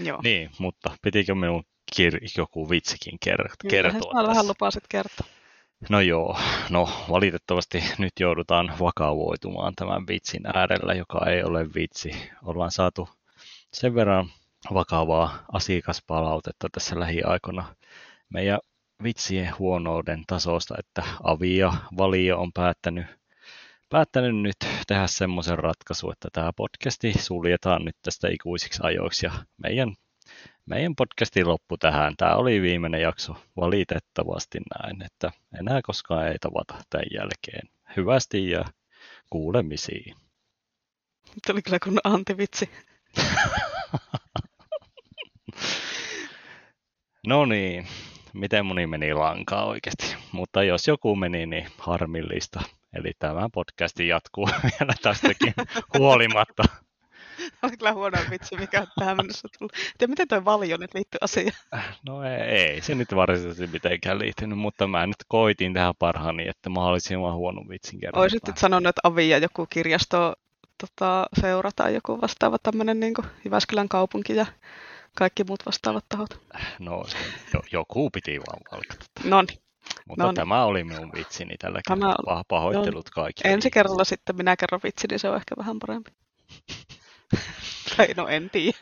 Joo. Niin, mutta pitikö minun kir- joku vitsikin ker- kertoa? Kyllä, vähän lupasit kertoa. No joo, no valitettavasti nyt joudutaan vakavoitumaan tämän vitsin äärellä, joka ei ole vitsi. Ollaan saatu sen verran vakavaa asiakaspalautetta tässä lähiaikoina meidän vitsien huonouden tasosta, että Avia Valio on päättänyt, päättänyt nyt tehdä semmoisen ratkaisun, että tämä podcasti suljetaan nyt tästä ikuisiksi ajoiksi ja meidän, meidän podcasti loppu tähän. Tämä oli viimeinen jakso valitettavasti näin, että enää koskaan ei tavata tämän jälkeen. Hyvästi ja kuulemisiin. Tuli kyllä kun antivitsi. no niin, miten moni meni lankaa oikeasti. Mutta jos joku meni, niin harmillista. Eli tämä podcasti jatkuu vielä tästäkin huolimatta. Oli kyllä huono vitsi, mikä on tähän mennessä tullut. Tiedä, miten tuo valio nyt liittyy asiaan? No ei, ei se nyt varsinaisesti mitenkään liittynyt, mutta mä nyt koitin tähän parhaani, että mahdollisimman huono vitsin kerran. Olisit nyt sanonut, että Avi ja joku kirjasto tota, seura tai joku vastaava tämmöinen niin Jyväskylän kaupunki ja kaikki muut vastaavat tahot. No, jo, joku piti vaan valkata. No niin. Mutta Noniin. tämä oli minun vitsini tällä kertaa. Pahoittelut no, kaikille. Ensi kerralla sitten minä kerron vitsini, niin se on ehkä vähän parempi. tai no en tiedä.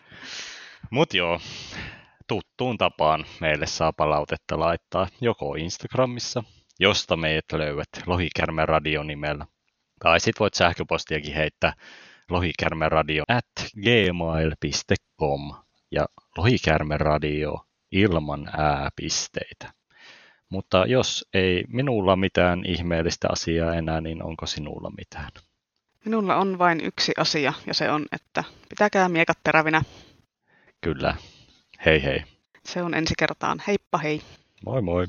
Mut joo, tuttuun tapaan meille saa palautetta laittaa joko Instagramissa, josta meidät löydät Lohikärme Radio nimellä. Tai sit voit sähköpostiakin heittää lohikärmeradio at gmail.com ja lohikärmeradio ilman ääpisteitä. Mutta jos ei minulla mitään ihmeellistä asiaa enää, niin onko sinulla mitään? Minulla on vain yksi asia, ja se on, että pitäkää miekat terävinä. Kyllä. Hei hei. Se on ensi kertaan. Heippa hei. Moi moi.